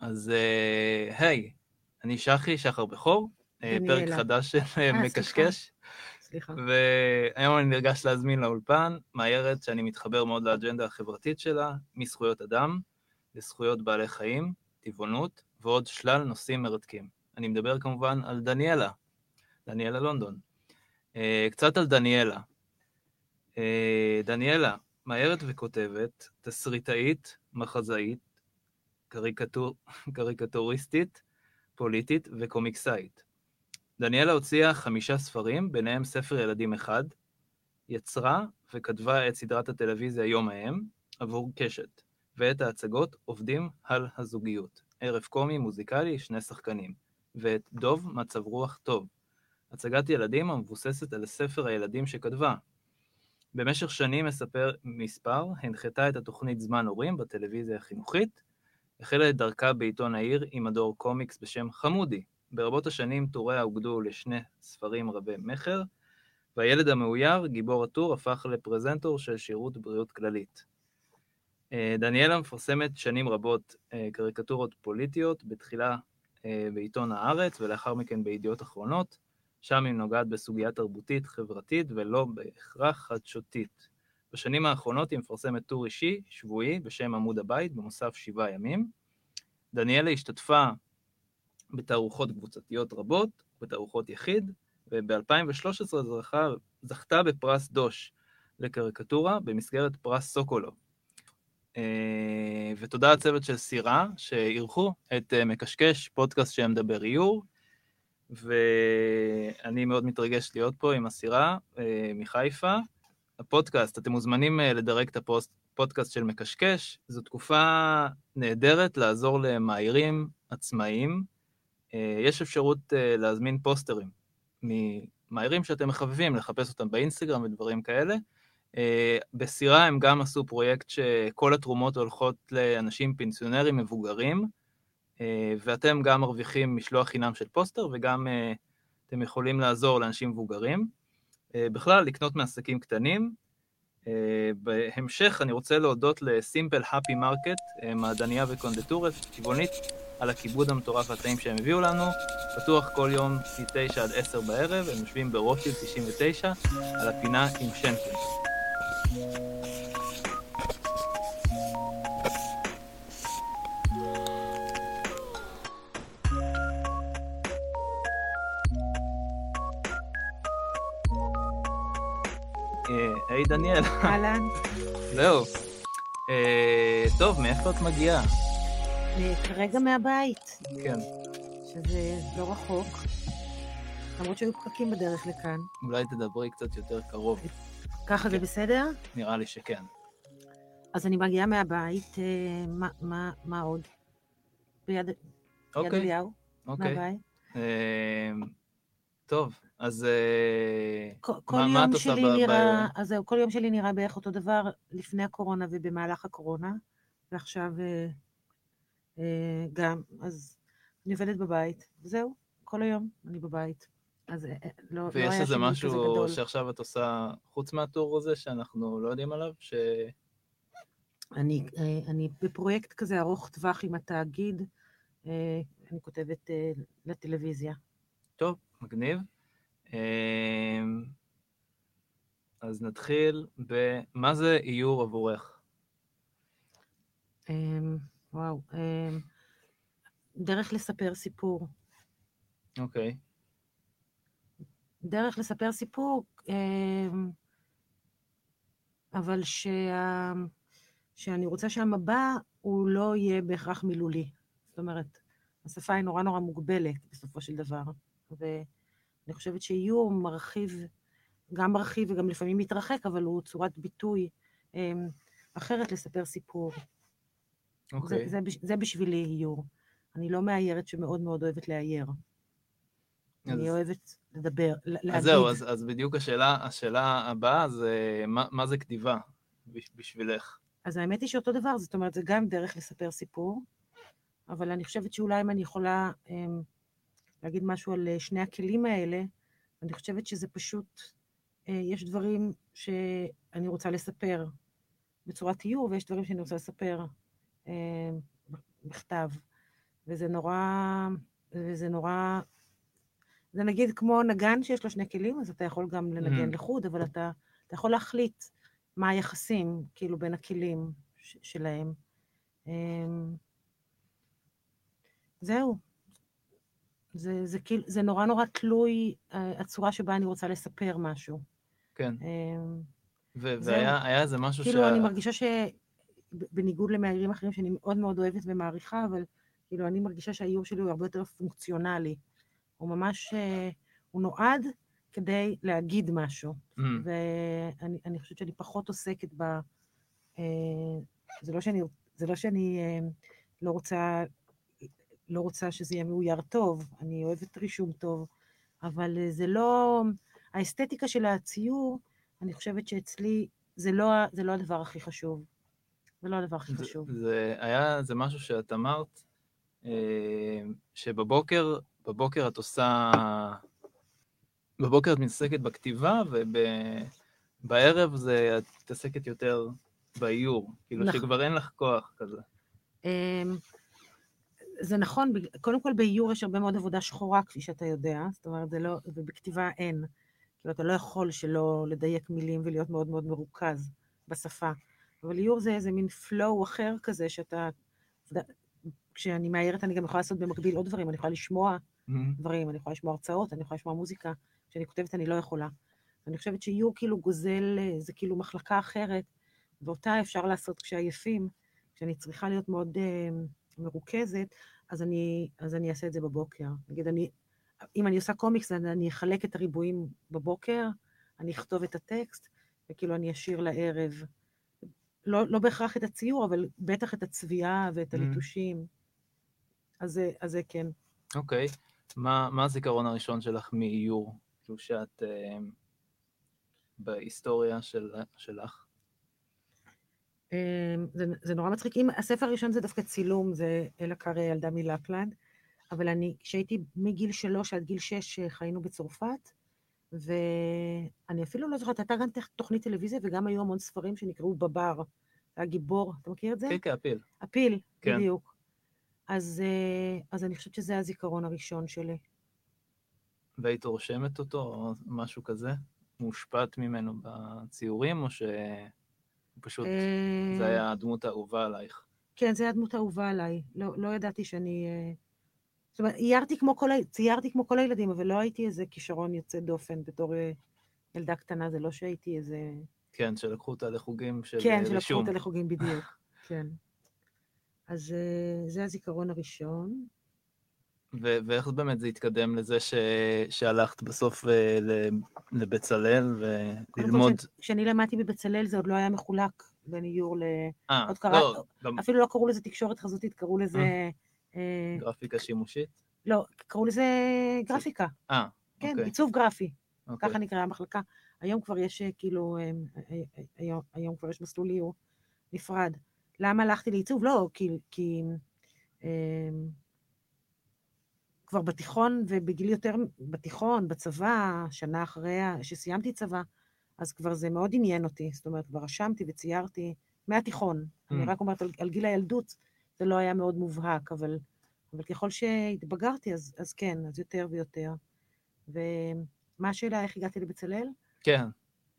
אז אה, היי, אני שחי, שחר בכור, אה, פרק דניאלה. חדש של אה, מקשקש, סליחה. והיום אני נרגש להזמין לאולפן מאיירת שאני מתחבר מאוד לאג'נדה החברתית שלה, מזכויות אדם לזכויות בעלי חיים, טבעונות ועוד שלל נושאים מרתקים. אני מדבר כמובן על דניאלה, דניאלה לונדון. קצת על דניאלה. דניאלה, מאיירת וכותבת, תסריטאית, מחזאית, קריקטור, קריקטוריסטית, פוליטית וקומיקסאית. דניאלה הוציאה חמישה ספרים, ביניהם ספר ילדים אחד, יצרה וכתבה את סדרת הטלוויזיה יום ההם עבור קשת, ואת ההצגות עובדים על הזוגיות, ערב קומי מוזיקלי, שני שחקנים, ואת דוב מצב רוח טוב, הצגת ילדים המבוססת על ספר הילדים שכתבה. במשך שנים מספר מספר, הנחתה את התוכנית זמן הורים בטלוויזיה החינוכית, החלה את דרכה בעיתון העיר עם מדור קומיקס בשם חמודי. ברבות השנים טוריה אוגדו לשני ספרים רבי מכר, והילד המאויר, גיבור הטור, הפך לפרזנטור של שירות בריאות כללית. אה, דניאלה מפרסמת שנים רבות אה, קריקטורות פוליטיות, בתחילה אה, בעיתון הארץ ולאחר מכן בידיעות אחרונות, שם היא נוגעת בסוגיה תרבותית, חברתית ולא בהכרח חדשותית. בשנים האחרונות היא מפרסמת טור אישי, שבועי, בשם עמוד הבית, במוסף שבעה ימים. דניאלה השתתפה בתערוכות קבוצתיות רבות, בתערוכות יחיד, וב-2013 זכה, זכתה בפרס דוש לקריקטורה במסגרת פרס סוקולו. אה, ותודה לצוות של סירה, שאירחו את אה, מקשקש, פודקאסט שמדבר איור, ואני מאוד מתרגש להיות פה עם הסירה אה, מחיפה. הפודקאסט, אתם מוזמנים לדרג את הפודקאסט של מקשקש, זו תקופה נהדרת לעזור למאיירים עצמאיים. אה, יש אפשרות אה, להזמין פוסטרים ממאיירים שאתם מחבבים, לחפש אותם באינסטגרם ודברים כאלה. אה, בסירה הם גם עשו פרויקט שכל התרומות הולכות לאנשים פנסיונרים מבוגרים, ואתם גם מרוויחים משלוח חינם של פוסטר, וגם אתם יכולים לעזור לאנשים מבוגרים. בכלל, לקנות מעסקים קטנים. אה, בהמשך אני רוצה להודות ל Simple Happy Market, מעדניה וקונדטוריה טבעונית, על הכיבוד המטורף והטעים שהם הביאו לנו. פתוח כל יום מ-9 עד 10 בערב, הם יושבים ברוטשילד 99, על הפינה עם שנקל. היי דניאל, אהלן, זהו. אה, טוב, מאיפה את מגיעה? כרגע מהבית, כן, שזה לא רחוק, למרות שהיו פקקים בדרך לכאן. אולי תדברי קצת יותר קרוב, ככה זה בסדר? נראה לי שכן. אז אני מגיעה מהבית, אה, מה- מה- מה עוד? ביד יד אוקיי, אליהו, אוקיי. מהבית. אה, טוב, אז אה, כל- כל מה- מה את עושה ב- נראה, ב- אז זהו, כל יום שלי נראה בערך אותו דבר לפני הקורונה ובמהלך הקורונה, ועכשיו אה, אה, גם, אז אני עובדת בבית, זהו, כל היום אני בבית. אז אה, אה, לא לא ויש היה איזה משהו. שעכשיו את עושה חוץ מהטור הזה שאנחנו לא יודעים עליו? ש... אני, אה, אני בפרויקט כזה ארוך טווח עם התאגיד, אני כותבת לטלוויזיה. טוב, מגניב. אה, אז נתחיל במה זה איור עבורך? אמ, וואו, אמ, דרך לספר סיפור. אוקיי, דרך לספר סיפור, אמ, אבל שה... שאני רוצה שהמבע הוא לא יהיה בהכרח מילולי. זאת אומרת, השפה היא נורא נורא מוגבלת בסופו של דבר, ואני חושבת שאיור מרחיב, גם מרחיב וגם לפעמים מתרחק, אבל הוא צורת ביטוי אמ, אחרת לספר סיפור. אוקיי. זה, זה, בש- זה בשבילי איור. אני לא מאיירת שמאוד מאוד אוהבת לאייר. אז- אני אוהבת לדבר, להגיד. אז זהו, אז, אז בדיוק השאלה, השאלה הבאה זה מה, מה זה כתיבה בש- בשבילך? אז האמת היא שאותו דבר, זאת אומרת, זה גם דרך לספר סיפור, אבל אני חושבת שאולי אם אני יכולה אמ, להגיד משהו על אה, שני הכלים האלה, אני חושבת שזה פשוט, אה, יש דברים שאני רוצה לספר בצורת איור, ויש דברים שאני רוצה לספר אה, בכתב. וזה נורא, וזה נורא, זה נגיד כמו נגן שיש לו שני כלים, אז אתה יכול גם לנגן Mm. לחוד, אבל אתה, אתה יכול להחליט מה היחסים, כאילו, בין הכלים ש- שלהם. זהו. זה, זה, כאילו, זה נורא נורא תלוי אה, הצורה שבה אני רוצה לספר משהו. כן. זהו. והיה היה איזה משהו כאילו, אני מרגישה שבניגוד למאיירים אחרים שאני מאוד מאוד אוהבת ומעריכה, אבל כאילו, אני מרגישה שהאיור שלי הוא הרבה יותר פונקציונלי. הוא ממש, אה, הוא נועד כדי להגיד משהו. Mm, ואני אני חושבת שאני פחות עוסקת ב... אה, זה לא שאני, זה לא שאני אה, לא רוצה, לא רוצה שזה יהיה מאויר טוב, אני אוהבת רישום טוב, אבל אה, זה לא... האסתטיקה של הציור, אני חושבת שאצלי זה לא, זה לא הדבר הכי חשוב. זה לא הדבר הכי זה- חשוב. זה היה, זה משהו שאת אמרת, אה, שבבוקר, בבוקר את עושה, בבוקר את מתעסקת בכתיבה, ובערב זה, את מתעסקת יותר באיור. כאילו נכון. שכבר אין לך כוח כזה. זה נכון, קודם כל באיור יש הרבה מאוד עבודה שחורה, כפי שאתה יודע, זאת אומרת, זה לא, ובכתיבה אין. כאילו, אתה לא יכול שלא לדייק מילים ולהיות מאוד מאוד מרוכז בשפה. אבל איור זה איזה מין flow אחר כזה, שאתה... כשאני מאיירת אני גם יכולה לעשות במקביל עוד דברים, אני יכולה לשמוע Mm, דברים, אני יכולה לשמוע הרצאות, אני יכולה לשמוע מוזיקה. כשאני כותבת אני לא יכולה. אני חושבת שאיור כאילו גוזל, אה, זה כאילו מחלקה אחרת, ואותה אפשר לעשות כשעייפים, כשאני צריכה להיות מאוד אה, מרוכזת, אז אני, אז אני אעשה את זה בבוקר. נגיד, אני, אם אני עושה קומיקס, אז אני אחלק את הריבועים בבוקר, אני אכתוב את הטקסט, וכאילו אני אשאיר לערב. לא, לא בהכרח את הציור, אבל בטח את הצביעה ואת Mhm. הליטושים. אז זה, אז זה כן. אוקיי. מה, מה הזיכרון הראשון שלך מאיור? כאילו שאת אה, בהיסטוריה של, שלך? אמ, זה, זה נורא מצחיק. אם הספר הראשון זה דווקא צילום, זה אלה קרא ילדה מלפלנד, אבל אני, כשהייתי מגיל שלוש עד גיל שש אה, חיינו בצרפת, ואני אפילו לא זוכרת, הייתה גם תוכנית טלוויזיה וגם היו המון ספרים שנקראו בבר. זה היה גיבור, אתה מכיר את זה? כן, כן, הפיל. הפיל, כן. בדיוק. אז, אה, אז אני חושבת שזה הזיכרון הראשון שלי. והיית רושמת אותו, או משהו כזה? מושפעת ממנו בציורים, או שפשוט זה אה, היה הדמות האהובה עלייך? כן, זו הדמות האהובה עליי. לא, לא ידעתי שאני... אה, זאת אומרת, איירתי כמו כל, ציירתי כמו כל הילדים, אבל לא הייתי איזה כישרון יוצא דופן בתור אה, ילדה קטנה, זה לא שהייתי איזה... כן, שלקחו אותה לחוגים של כן, אה, שלקחו רישום. אותה לחוגים בדיוק, כן. אז זה הזיכרון הראשון. ו- ואיך באמת זה התקדם לזה ש- שהלכת בסוף אה, לבצלאל וללמוד... כש- כשאני למדתי בבצלאל זה עוד לא היה מחולק בין איור ל... אה, לא, גם אפילו לא קראו לזה תקשורת חזותית, קראו לזה... אה, גרפיקה שימושית? לא, קראו לזה גרפיקה. אה, כן, אוקיי. עיצוב גרפי. אוקיי. ככה נקראה המחלקה. היום כבר יש אה, כאילו, אה, אה, אה, היום, היום כבר יש מסלול איור נפרד. למה הלכתי לעיצוב? לא, כי, כי אה, כבר בתיכון ובגיל יותר, בתיכון, בצבא, שנה אחרי שסיימתי צבא, אז כבר זה מאוד עניין אותי. זאת אומרת, כבר רשמתי וציירתי מהתיכון. אני Mm. רק אומרת, על, על גיל הילדות זה לא היה מאוד מובהק, אבל, אבל ככל שהתבגרתי, אז, אז כן, אז יותר ויותר. ומה השאלה, איך הגעתי לבצלאל? כן,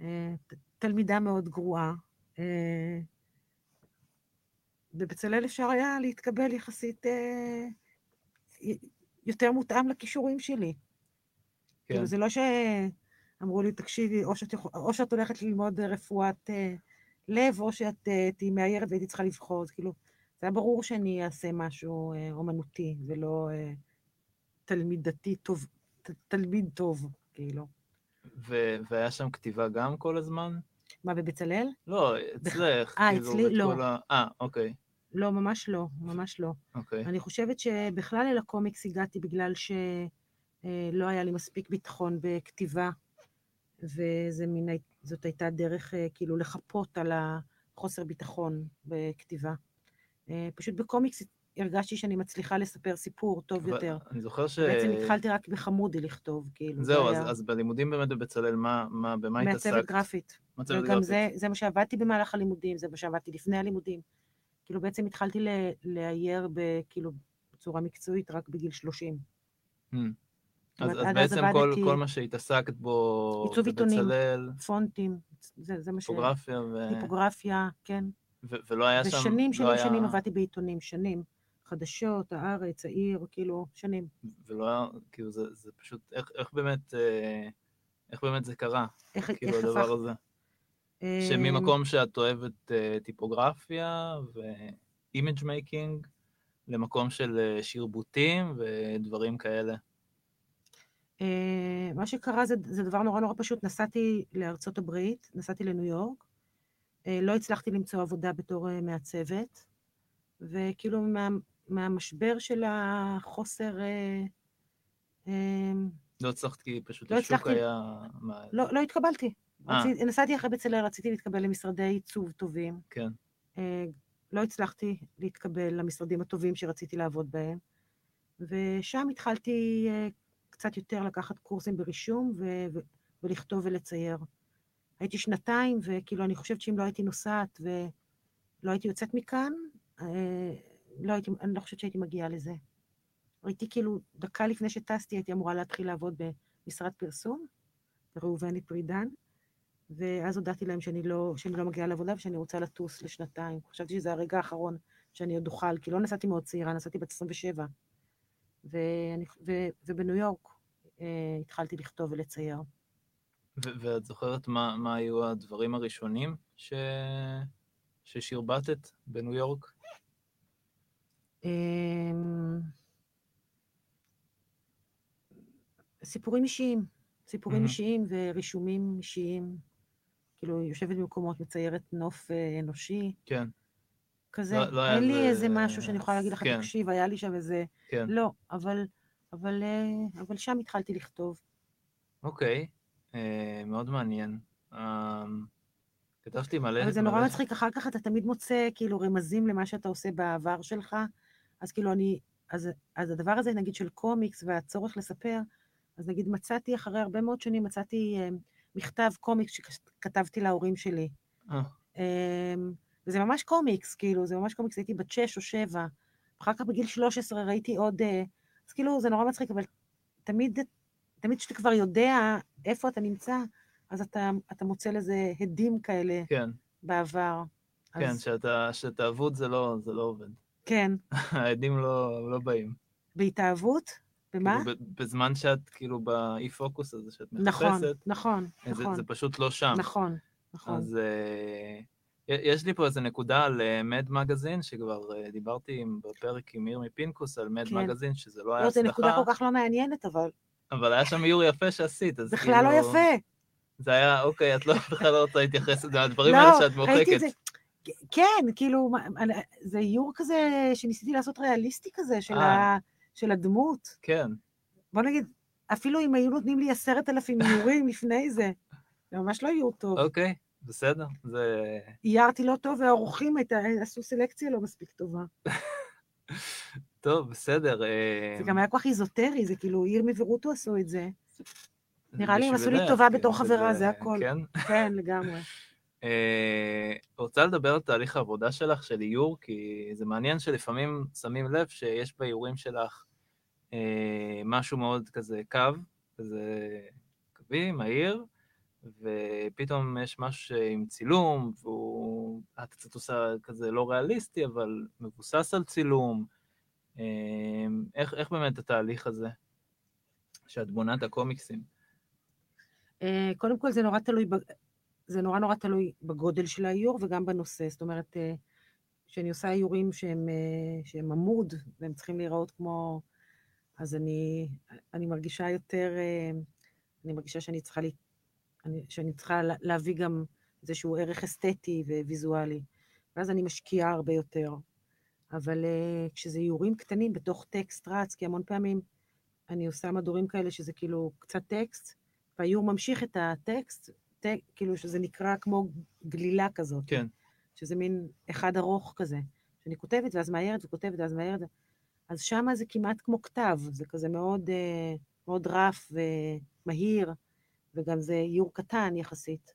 אה, תלמידה מאוד גרועה. אה, בבצלאל אפשר היה להתקבל יחסית אה, יותר מותאם לכישורים שלי. כן. כאילו, זה לא שאמרו לי, תקשיבי, או שאת, יכול- או שאת הולכת ללמוד רפואת אה, לב, או שאת אה, תהיי מאיירת והייתי צריכה לבחור. אז כאילו, זה היה ברור שאני אעשה משהו אה, אומנותי, ולא אה, תלמידתי טוב, ת, תלמיד טוב, כאילו. ו- והיה שם כתיבה גם כל הזמן? מה, בבצלאל? לא, אצלך. אה, כאילו, אצלי? לא. כל ה- אה, אוקיי, לא, ממש לא, ממש לא. אוקיי. אני חושבת שבכלל אל הקומיקס הגעתי בגלל שלא היה לי מספיק ביטחון בכתיבה, וזאת הייתה דרך אה, כאילו לחפות על החוסר ביטחון בכתיבה. אה, פשוט בקומיקס הרגשתי שאני מצליחה לספר סיפור טוב יותר. אני זוכר ש... בעצם התחלתי רק בחמודי לכתוב, כאילו. זה זהו, אז, היה אז בלימודים באמת בבצלאל, מה, מה, במה התעסקת? מעצבת גרפית. מעצבת וגם גרפית. זה, זה מה שעבדתי במהלך הלימודים, זה מה שעבדתי לפני הלימודים. כאילו בעצם התחלתי לאייר כאילו בצורה מקצועית רק בגיל 30. Hmm. אז, אז בעצם כל, כל מה שהתעסקת בו עיצוב עיתונים. בצלאל, פונטים, זה, זה מה ש... טיפוגרפיה, ו... טיפוגרפיה, כן. ו... ולא היה שם... ושנים, לא שנים, היה... שנים עבדתי בעיתונים, שנים. חדשות, הארץ, העיר, כאילו, שנים. ולא היה... כאילו, זה, זה פשוט... איך, איך באמת... אה, איך באמת זה קרה? איך, כאילו, איך הדבר הפך... הזה. שממקום שאת אוהבת אה, טיפוגרפיה ו image making, למקום של אה, שרבוטים ודברים כאלה. אה, מה שקרה זה, זה דבר נורא נורא פשוט. נסעתי לארצות הברית, נסעתי לניו יורק, לא הצלחתי למצוא עבודה בתור מעצבת, וכאילו מה, מהמשבר של החוסר... אה, לא הצלחת כי פשוט לא השוק הצלחתי. היה... לא, לא התקבלתי. אה. רציתי, נסעתי אחרי בצלאל, רציתי להתקבל למשרדי עיצוב טובים. כן. אה, לא הצלחתי להתקבל למשרדים הטובים שרציתי לעבוד בהם, ושם התחלתי אה, קצת יותר לקחת קורסים ברישום ו- ו- ולכתוב ולצייר. הייתי שנתיים, וכאילו, אני חושבת שאם לא הייתי נוסעת ולא הייתי יוצאת מכאן, אה, לא הייתי, אני לא חושבת שהייתי מגיעה לזה. הייתי כאילו, דקה לפני שטסתי, הייתי אמורה להתחיל לעבוד במשרד פרסום, בראובני פרידן, ואז הודעתי להם שאני לא, שאני לא מגיעה לעבודה ושאני רוצה לטוס לשנתיים. חשבתי שזה הרגע האחרון שאני עוד אוכל, כי לא נסעתי מאוד צעירה, נסעתי בת 27. ואני, ו, ובניו יורק אה, התחלתי לכתוב ולצייר. ו- ואת זוכרת מה, מה היו הדברים הראשונים ש... ששרבטת בניו יורק? אמ, סיפורים אישיים, סיפורים מהמם. אישיים ורישומים אישיים. כאילו, יושבת במקומות, מציירת נוף אה, אנושי, כן, כזה. לא- לא אין לי איזה- איזה משהו שאני יכולה להגיד לך, כן. תקשיב, היה לי שם איזה... כן. לא, אבל, אבל, אה, אבל שם התחלתי לכתוב. אוקיי, אה, מאוד מעניין. אה, כתבתי מלא... אבל זה נורא מלא- מצחיק, אחר כך אתה תמיד מוצא כאילו רמזים למה שאתה עושה בעבר שלך, אז כאילו אני, אז, אז הדבר הזה נגיד של קומיקס והצורך לספר, אז נגיד מצאתי אחרי הרבה מאוד שנים, מצאתי אה, מכתב קומיקס שכתבתי להורים שלי. אה, אה, וזה ממש קומיקס, כאילו, זה ממש קומיקס, הייתי בת שש או שבע. אחר כך בגיל 13 ראיתי עוד, אה, אז כאילו זה נורא מצחיק, אבל תמיד, תמיד כשאתה כבר יודע איפה אתה נמצא, אז אתה, אתה מוצא לזה הדים כאלה כן, בעבר. כן, אז, שאתה שאתה אבוד זה לא זה לא עובד. כן. העדים לא לא באים. בהתאהבות? במה? כאילו, בזמן שאת כאילו באי פוקוס הזה שאת נכון, מחפשת, נכון, זה- נכון, זה פשוט לא שם. נכון, נכון. אז אה, יש לי פה איזה נקודה על מד מגזין, שכבר אה, דיברתי עם- בפרק עם מירמי פינקוס על מד כן. מגזין, שזה לא היה לא, זו נקודה הצלחה, כל כך לא מעניינת, אבל אבל היה שם איור יפה שעשית, אז בכלל לא כאילו, יפה. זה היה, אוקיי, את לא בכלל לא רוצה להתייחס לזה, הדברים לא, האלה שאת מוחקת. זה. כן, כאילו, זה איור כזה שניסיתי לעשות ריאליסטי כזה, של, אה. ה, של הדמות. כן, בוא נגיד, אפילו אם היו נותנים לי עשרת אלפים איורים לפני זה, זה ממש לא איור טוב. אוקיי, בסדר, זה... איירתי לא טוב, והאורחים עשו סלקציה לא מספיק טובה. טוב, בסדר. אה, זה גם היה כל כך איזוטרי, זה כאילו, ירמי ורוטו עשו את זה. נראה לי הם עשו לי טובה כן, בתור חברה, זה הכל. כן. כן, לגמרי. אה, רוצה לדבר על תהליך העבודה שלך, של איור, כי זה מעניין שלפעמים שמים לב שיש באיורים שלך אה, משהו מאוד כזה קו, כזה קווי, מהיר, ופתאום יש משהו עם צילום, והוא, את קצת עושה כזה לא ריאליסטי, אבל מבוסס על צילום. אה, איך, איך באמת התהליך הזה, שאת בונה את הקומיקסים? אה, קודם כל, זה נורא תלוי, זה נורא נורא תלוי בגודל של האיור וגם בנושא. זאת אומרת, אה, כשאני עושה איורים שהם, אה, שהם עמוד, והם צריכים להיראות כמו... אז אני, אני מרגישה יותר, אה, אני מרגישה שאני צריכה, לי, אני, שאני צריכה לה- להביא גם איזשהו ערך אסתטי וויזואלי, ואז אני משקיעה הרבה יותר. אבל כשזה איורים קטנים בתוך טקסט רץ, כי המון פעמים אני עושה מדורים כאלה שזה כאילו קצת טקסט, והאיור ממשיך את הטקסט, טק, כאילו שזה נקרא כמו גלילה כזאת. כן. שזה מין אחד ארוך כזה, שאני כותבת ואז מאיירת וכותבת ואז מאיירת. אז שם זה כמעט כמו כתב, זה כזה מאוד, אה, מאוד רף ומהיר, וגם זה איור קטן יחסית.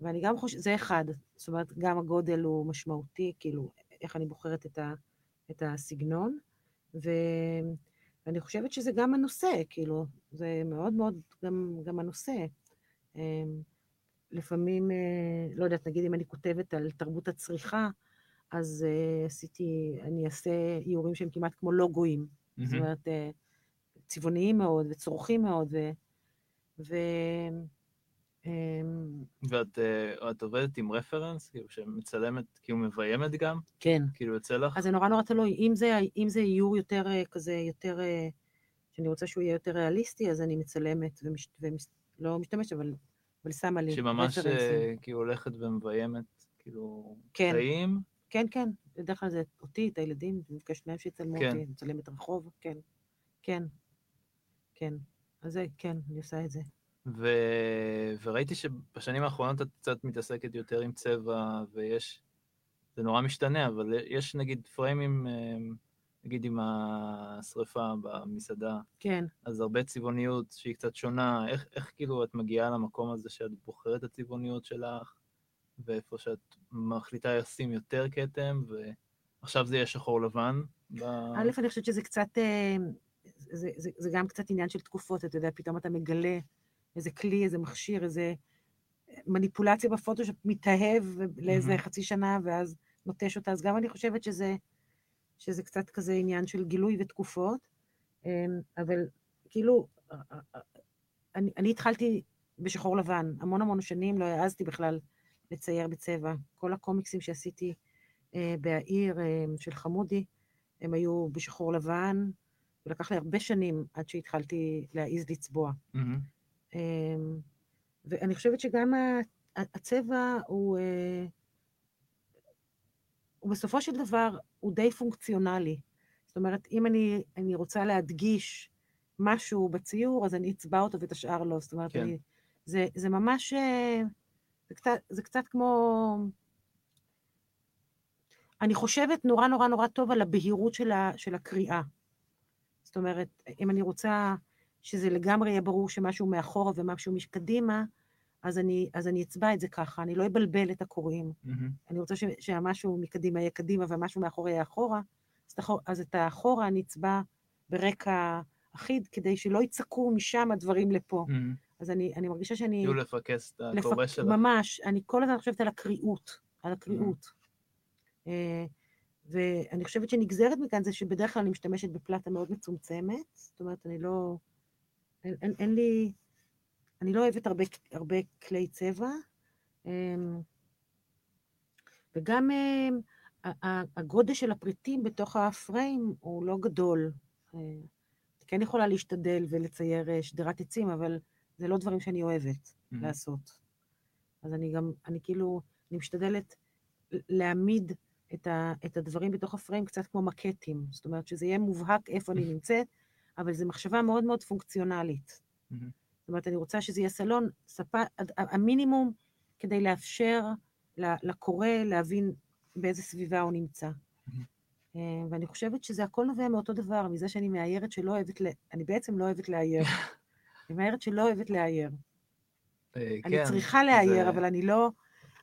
ואני גם חושבת, זה אחד, זאת אומרת, גם הגודל הוא משמעותי, כאילו, איך אני בוחרת את, ה, את הסגנון. ו... ואני חושבת שזה גם הנושא, כאילו, זה מאוד מאוד גם, גם הנושא. לפעמים, אה, לא יודעת, נגיד אם אני כותבת על תרבות הצריכה, אז uh, עשיתי, אני אעשה איורים שהם כמעט כמו לוגויים. Mm-hmm. זאת אומרת, uh, צבעוניים מאוד וצורכים מאוד, ו... ו אמ, ואת uh, עובדת עם רפרנס, כאילו, שמצלמת, כאילו מביימת גם? כן. כאילו יוצא לך? אז זה נורא נורא תלוי. אם זה, אם זה איור יותר כזה, יותר, שאני רוצה שהוא יהיה יותר ריאליסטי, אז אני מצלמת, ומש, ומש, לא משתמשת, אבל, אבל שמה לי שממש רפרנסים. כאילו הולכת ומביימת, כאילו, כן. חיים? כן, כן, בדרך כלל זה אותי, את הילדים, אני מבקשת מהם שיצלמו כן. אותי, מצלמת רחוב, כן, כן, כן. אז זה, כן, אני עושה את זה. ו... וראיתי שבשנים האחרונות את קצת מתעסקת יותר עם צבע, ויש, זה נורא משתנה, אבל יש נגיד פריימים, אה, נגיד עם השריפה במסעדה, כן. אז הרבה צבעוניות שהיא קצת שונה, איך, איך כאילו את מגיעה למקום הזה שאת בוחרת את הצבעוניות שלך? ואיפה שאת מחליטה לשים יותר כתם, ועכשיו זה יהיה שחור לבן. א', אני חושבת שזה קצת, אה, זה, זה, זה גם קצת עניין של תקופות, אתה יודע, פתאום אתה מגלה איזה כלי, איזה מכשיר, איזה מניפולציה בפוטושופ מתאהב לאיזה mm-hmm. חצי שנה, ואז נוטש אותה, אז גם אני חושבת שזה, שזה קצת כזה עניין של גילוי ותקופות, אה, אבל כאילו, אה, אני, אני התחלתי בשחור לבן, המון המון שנים לא העזתי בכלל לצייר בצבע. כל הקומיקסים שעשיתי אה, בעיר אה, של חמודי, הם היו בשחור לבן, ולקח לי הרבה שנים עד שהתחלתי להעיז לצבוע. Mm-hmm. אה, ואני חושבת שגם הצבע הוא, אה, הוא בסופו של דבר, הוא די פונקציונלי. זאת אומרת, אם אני, אני רוצה להדגיש משהו בציור, אז אני אצבע אותו ואת השאר לא. זאת אומרת, כן. אני, זה, זה ממש... אה, זה קצת, זה קצת כמו... אני חושבת נורא נורא נורא טוב על הבהירות של, ה, של הקריאה. זאת אומרת, אם אני רוצה שזה לגמרי יהיה ברור שמשהו מאחורה ומשהו מקדימה, אז אני, אז אני אצבע את זה ככה, אני לא אבלבל את הקוראים. Mm-hmm. אני רוצה ש, שהמשהו מקדימה יהיה קדימה והמשהו מאחורה יהיה אחורה, אז, אז את האחורה אני אצבע ברקע אחיד, כדי שלא יצעקו משם הדברים לפה. Mm-hmm. אז אני, אני מרגישה שאני... כאילו לפקס את הקורא לפק... שלך. ממש, אני כל הזמן חושבת על הקריאות, על הקריאות. Mm-hmm. ואני חושבת שנגזרת מכאן זה שבדרך כלל אני משתמשת בפלטה מאוד מצומצמת, זאת אומרת, אני לא... אין, אין, אין לי... אני לא אוהבת הרבה, הרבה כלי צבע, אמ, וגם אמ, הגודל של הפריטים בתוך הפריים הוא לא גדול. אה, אני כן יכולה להשתדל ולצייר אה, שדרת עצים, אבל זה לא דברים שאני אוהבת mm-hmm. לעשות. אז אני גם, אני כאילו, אני משתדלת להעמיד את, ה, את הדברים בתוך הפריים קצת כמו מקטים. זאת אומרת, שזה יהיה מובהק איפה אני נמצאת, אבל זו מחשבה מאוד מאוד פונקציונלית. Mm-hmm. זאת אומרת, אני רוצה שזה יהיה סלון, ספה, המינימום כדי לאפשר לקורא להבין באיזה סביבה הוא נמצא. Mm-hmm. ואני חושבת שזה הכל נובע מאותו דבר, מזה שאני מאיירת שלא אוהבת, אני בעצם לא אוהבת לאייר. אני מהערת שלא אוהבת לאייר. אה, אני כן, צריכה לאייר, אבל אני לא...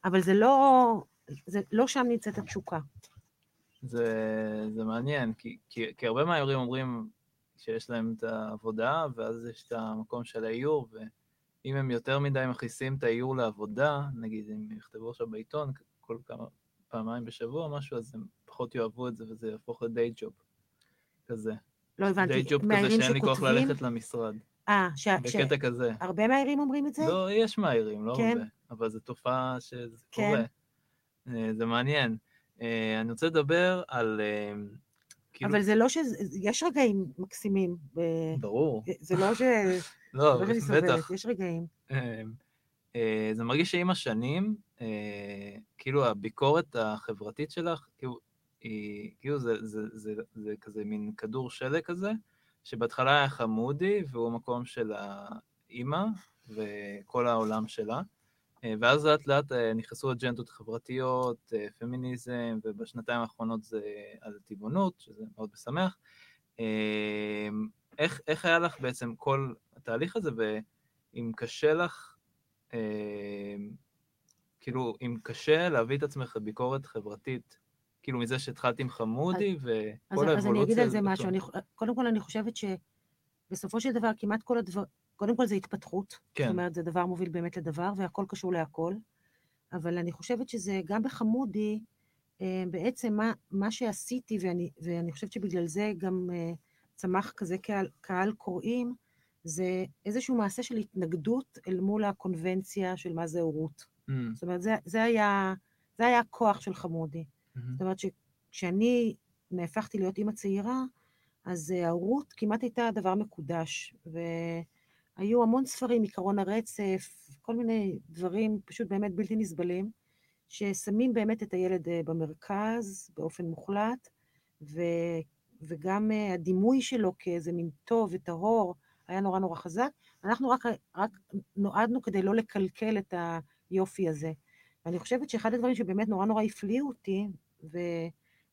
אבל זה לא... זה לא שם נמצאת התשוקה. זה, זה מעניין, כי, כי, כי הרבה מהאיורים אומרים שיש להם את העבודה, ואז יש את המקום של האיור, ואם הם יותר מדי מכניסים את האיור לעבודה, נגיד אם יכתבו עכשיו בעיתון כל כמה פעמיים בשבוע או משהו, אז הם פחות יאהבו את זה, וזה יהפוך לדיי ג'וב כזה. לא הבנתי, דיי ג'וב כזה שאין לי כוח ללכת למשרד. אה, ש... בקטע ש... כזה. הרבה מהעירים אומרים את זה? לא, יש מהעירים, לא כן. הרבה, אבל זו תופעה שזה כן. קורה. אה, זה מעניין. אה, אני רוצה לדבר על... אה, כאילו... אבל זה לא ש... יש רגעים מקסימים. ברור. זה לא ש... לא, לא סובלת, יש רגעים. זה מרגיש שעם השנים, כאילו הביקורת החברתית שלך, כאילו, היא, כאילו זה, זה, זה, זה, זה כזה מין כדור שלג כזה, שבהתחלה היה חמודי, והוא המקום של האימא וכל העולם שלה, אה, ואז לאט לאט אה, נכנסו אג'נדות חברתיות, אה, פמיניזם, ובשנתיים האחרונות זה על טבעונות, שזה מאוד משמח. איך, איך היה לך בעצם כל התהליך הזה, ואם קשה לך, כאילו, אם קשה להביא את עצמך לביקורת חברתית, כאילו מזה שהתחלתי עם חמודי, אז, וכל אז אני אגיד האבולוציה... על זה. משהו. אני, קודם כל, אני חושבת שבסופו של דבר, כמעט כל הדבר... קודם כל זה התפתחות. כן. זאת אומרת, זה דבר מוביל באמת לדבר, והכל קשור להכל. אבל אני חושבת שזה, גם בחמודי, אה, בעצם מה, מה שעשיתי, ואני, ואני חושבת שבגלל זה גם אה, צמח כזה קהל, קהל קוראים, זה איזשהו מעשה של התנגדות אל מול הקונבנציה של מה זה הורות. Mm, זאת אומרת, זה, זה, היה, זה היה הכוח של חמודי. מהמם. זאת אומרת שכשאני נהפכתי להיות אימא צעירה, אז אה, ההורות כמעט הייתה דבר מקודש. והיו המון ספרים, עקרון הרצף, כל מיני דברים פשוט באמת בלתי נסבלים, ששמים באמת את הילד אה, במרכז באופן מוחלט, ו, וגם אה, הדימוי שלו כאיזה מין טוב וטהור היה נורא נורא חזק. אנחנו רק, רק נועדנו כדי לא לקלקל את היופי הזה. ואני חושבת שאחד הדברים שבאמת נורא נורא הפליאו אותי, ו,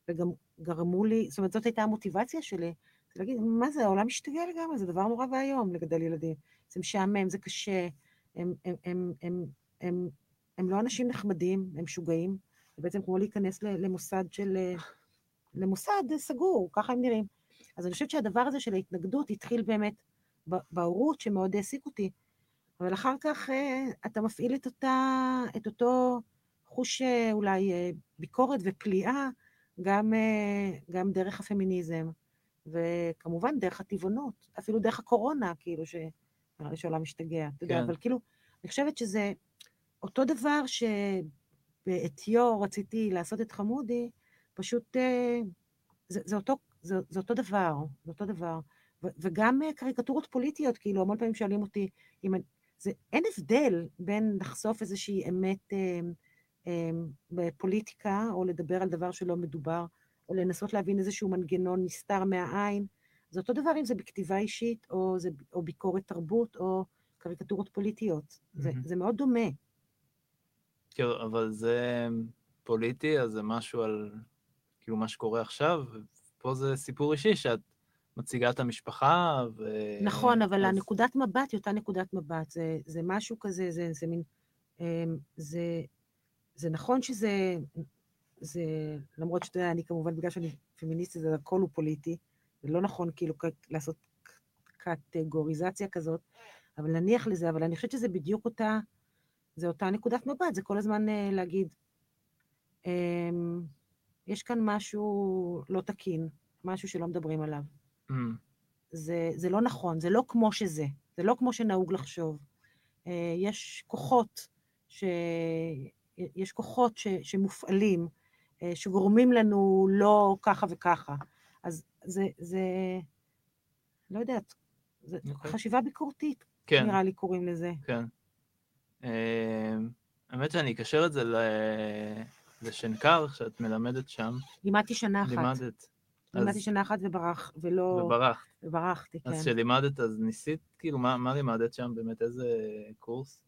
וגם גרמו לי, זאת אומרת, זאת הייתה המוטיבציה שלי, להגיד, מה זה, העולם משתגע לגמרי, זה דבר נורא ואיום לגדל ילדים. זה משעמם, זה קשה, הם, הם, הם, הם, הם, הם לא אנשים נחמדים, הם משוגעים. זה בעצם כמו להיכנס למוסד של... למוסד סגור, ככה הם נראים. אז אני חושבת שהדבר הזה של ההתנגדות התחיל באמת בהורות, שמאוד העסיק אותי. אבל אחר כך אה, אתה מפעיל את, אותה, את אותו חוש אה, אולי אה, ביקורת ופליאה, גם, אה, גם דרך הפמיניזם, וכמובן דרך הטבעונות, אפילו דרך הקורונה, כאילו, שנראה לי שהעולם משתגע, אתה יודע, כן. אבל כאילו, אני חושבת שזה אותו דבר שבעטיו רציתי לעשות את חמודי, פשוט אה, זה, זה, אותו, זה, זה אותו דבר, זה אותו דבר. ו, וגם אה, קריקטורות פוליטיות, כאילו, המון פעמים שואלים אותי, אם אני, זה, אין הבדל בין לחשוף איזושהי אמת אה, אה, בפוליטיקה, או לדבר על דבר שלא מדובר, או לנסות להבין איזשהו מנגנון נסתר מהעין. זה אותו דבר אם זה בכתיבה אישית, או, זה, או ביקורת תרבות, או קריקטורות פוליטיות. זה, מהמם. זה מאוד דומה. כאילו, אבל זה פוליטי, אז זה משהו על, כאילו, מה שקורה עכשיו, ופה זה סיפור אישי, שאת מציגה את המשפחה, ו... נכון, אבל אז- הנקודת מבט היא אותה נקודת מבט. זה, זה משהו כזה, זה, זה מין... אמ, זה, זה נכון שזה... זה, למרות שאתה יודע, אני כמובן, בגלל שאני פמיניסטית, אז הכל הוא פוליטי. זה לא נכון כאילו לעשות קטגוריזציה כזאת, אבל נניח לזה, אבל אני חושבת שזה בדיוק אותה, זה אותה נקודת מבט, זה כל הזמן אה, להגיד, אמ, יש כאן משהו לא תקין, משהו שלא מדברים עליו. Mm, זה, זה לא נכון, זה לא כמו שזה, זה לא כמו שנהוג לחשוב. אה, יש כוחות, ש... יש כוחות ש... שמופעלים, שגורמים לנו לא ככה וככה. אז זה, זה לא יודעת, זה אוקיי. חשיבה ביקורתית, כן, נראה לי קוראים לזה. כן. אה, האמת שאני אקשר את זה ל- לשנקר, שאת מלמדת שם. לימדתי שנה אחת. לימדת. לימדתי אז- שנה אחת וברח, ולא... וברחת. וברחתי, כן. אז כשלימדת, אז ניסית, כאילו, מה, מה לימדת שם? באמת איזה קורס?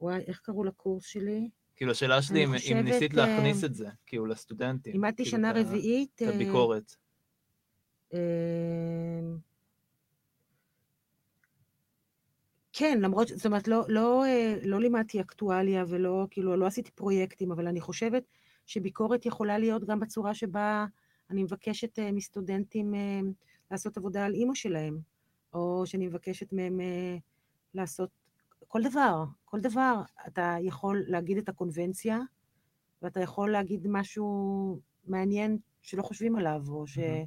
וואי, איך קראו לקורס שלי? כאילו, השאלה שלי, אם, חושבת, אם ניסית אה, להכניס את זה, כאילו, לסטודנטים. לימדתי כאילו, שנה רביעית. את אה, הביקורת. אמ, כן, למרות, זאת אומרת, לא, לא, אה, לא לימדתי אקטואליה ולא, כאילו, לא עשיתי פרויקטים, אבל אני חושבת שביקורת יכולה להיות גם בצורה שבה אני מבקשת מסטודנטים לעשות עבודה על אימא שלהם, או שאני מבקשת מהם לעשות כל דבר, כל דבר. אתה יכול להגיד את הקונבנציה, ואתה יכול להגיד משהו מעניין שלא חושבים עליו, או, ש... מהמם.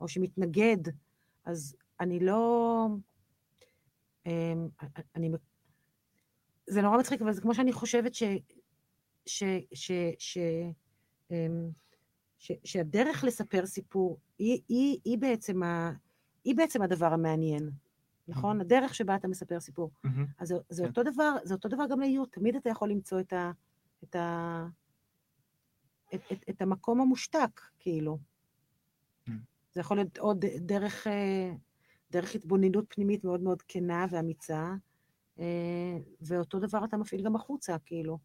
או שמתנגד. אז אני לא... אמ, אני... זה נורא מצחיק, אבל זה כמו שאני חושבת ש... ש... ש... ש... אמ, ש... שהדרך לספר סיפור היא, היא, היא, בעצם ה... היא בעצם הדבר המעניין, נכון? הדרך שבה אתה מספר סיפור. מהמם. אז זה, כן. אותו דבר, זה אותו דבר גם לאיות, תמיד אתה יכול למצוא את, ה, את, ה, את, את, את המקום המושתק, כאילו. Mm. זה יכול להיות עוד דרך, אה, דרך התבוננות פנימית מאוד מאוד כנה ואמיצה, אה, ואותו דבר אתה מפעיל גם החוצה, כאילו.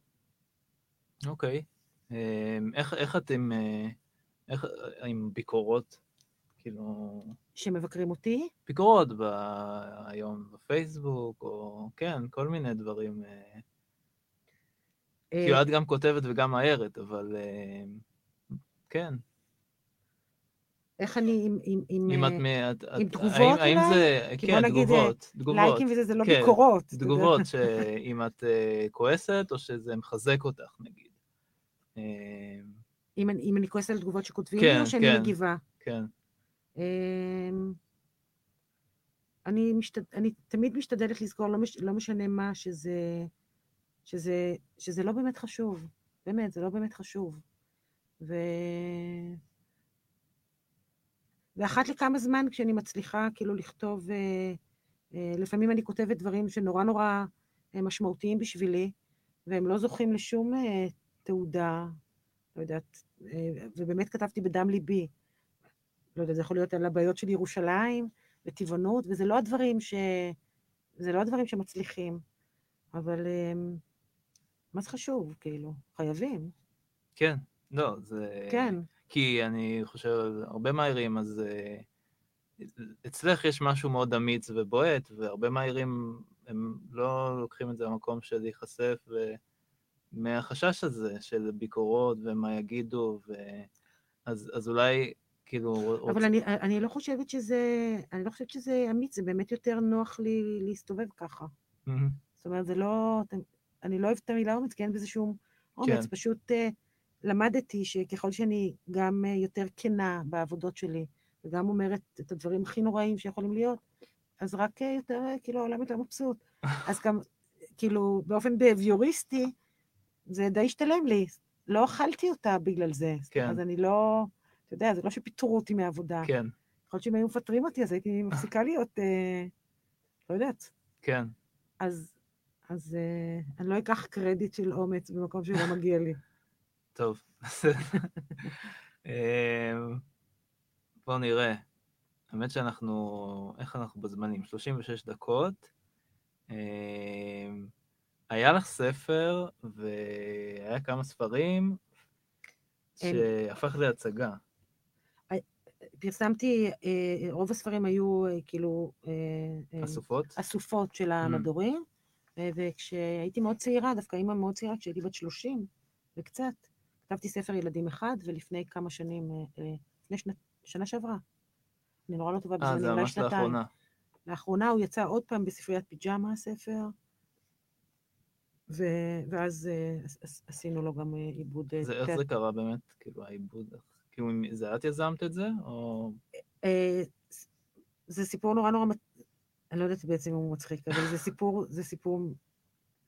אוקיי. אה, איך, איך אתם, אה, איך, עם ביקורות, כאילו, שמבקרים אותי, ביקורות ב... היום בפייסבוק, או כן, כל מיני דברים. אה, אה, כאילו, את גם כותבת וגם מאיירת, אבל אה, כן. איך אני עם... עם, עם, אם את... אה, את- עם את- תגובות האם- אולי? זה... כן, נגיד, תגובות. תגובות. לייקים וזה, זה לא כן, ביקורות. תגובות שאם את אה, כועסת, או שזה מחזק אותך, נגיד. אה, אם אני, אם אני כועסת על תגובות שכותבים כן, לי, או שאני כן. מגיבה. כן, אני, משתד... אני תמיד משתדלת לזכור, לא, מש... לא משנה מה, שזה, שזה, שזה לא באמת חשוב. באמת, זה לא באמת חשוב. ו... ואחת לכמה זמן, כשאני מצליחה כאילו לכתוב, אה, אה, לפעמים אני כותבת דברים שנורא נורא אה, משמעותיים בשבילי, והם לא זוכים לשום תעודה, לא יודעת, ובאמת כתבתי בדם ליבי. לא יודעת, זה יכול להיות על הבעיות של ירושלים וטבעונות, וזה לא הדברים ש... זה לא הדברים שמצליחים, אבל אמ, מה זה חשוב, כאילו? חייבים, כן. לא, זה... כן. כי אני חושב הרבה מהעירים, אז אה, אצלך יש משהו מאוד אמיץ ובועט, והרבה מהעירים הם לא לוקחים את זה למקום של להיחשף, ומהחשש הזה של ביקורות ומה יגידו, ו... אז, אז אולי כאילו... אבל אני, אני לא חושבת שזה, אני לא חושבת שזה אמיץ, זה באמת יותר נוח לי להסתובב ככה. מהמם. זאת אומרת, זה לא, אני לא אוהבת את המילה אומץ, כי אין בזה שום אומץ, כן. פשוט אה, למדתי שככל שאני גם אה, יותר כנה בעבודות שלי, וגם אומרת את הדברים הכי נוראים שיכולים להיות, אז רק אה, יותר, אה, כאילו, העולם יותר מבסוט. אז גם, כאילו, באופן ביוריסטי, זה די השתלם לי. לא אכלתי אותה בגלל זה. כן. אז אני לא, אתה יודע, זה לא שפיטרו אותי מהעבודה. כן, יכול להיות שאם היו מפטרים אותי, אז הייתי מפסיקה להיות, אה, לא יודעת. כן. אז, אז אה, אני לא אקח קרדיט של אומץ במקום שלא מגיע לי. טוב. אמ, בואו נראה. האמת שאנחנו, איך אנחנו בזמנים? 36 דקות. אמ, היה לך ספר, והיה כמה ספרים. שהפך להצגה. פרסמתי, אה, רוב הספרים היו אה, כאילו אה, אה, אסופות? אסופות של המדורים, אה, וכשהייתי מאוד צעירה, דווקא אימא מאוד צעירה, כשהייתי בת 30 וקצת, כתבתי ספר ילדים אחד, ולפני כמה שנים, אה, אה, לפני שנה, שנה שעברה, אני נורא לא טובה אה, בזמנים, זה אולי ממש שנתיים. לאחרונה. לאחרונה הוא יצא עוד פעם בספריית פיג'מה, הספר, ו- ואז אה, עש- עש- עשינו לו גם אה, עיבוד. אה, זה- איך זה קרה באמת? כאילו, העיבוד... כאילו, זה את יזמת את זה? או... אה, ס- זה סיפור נורא נורא, אני לא יודעת בעצם אם הוא מצחיק, אבל זה סיפור, זה סיפור,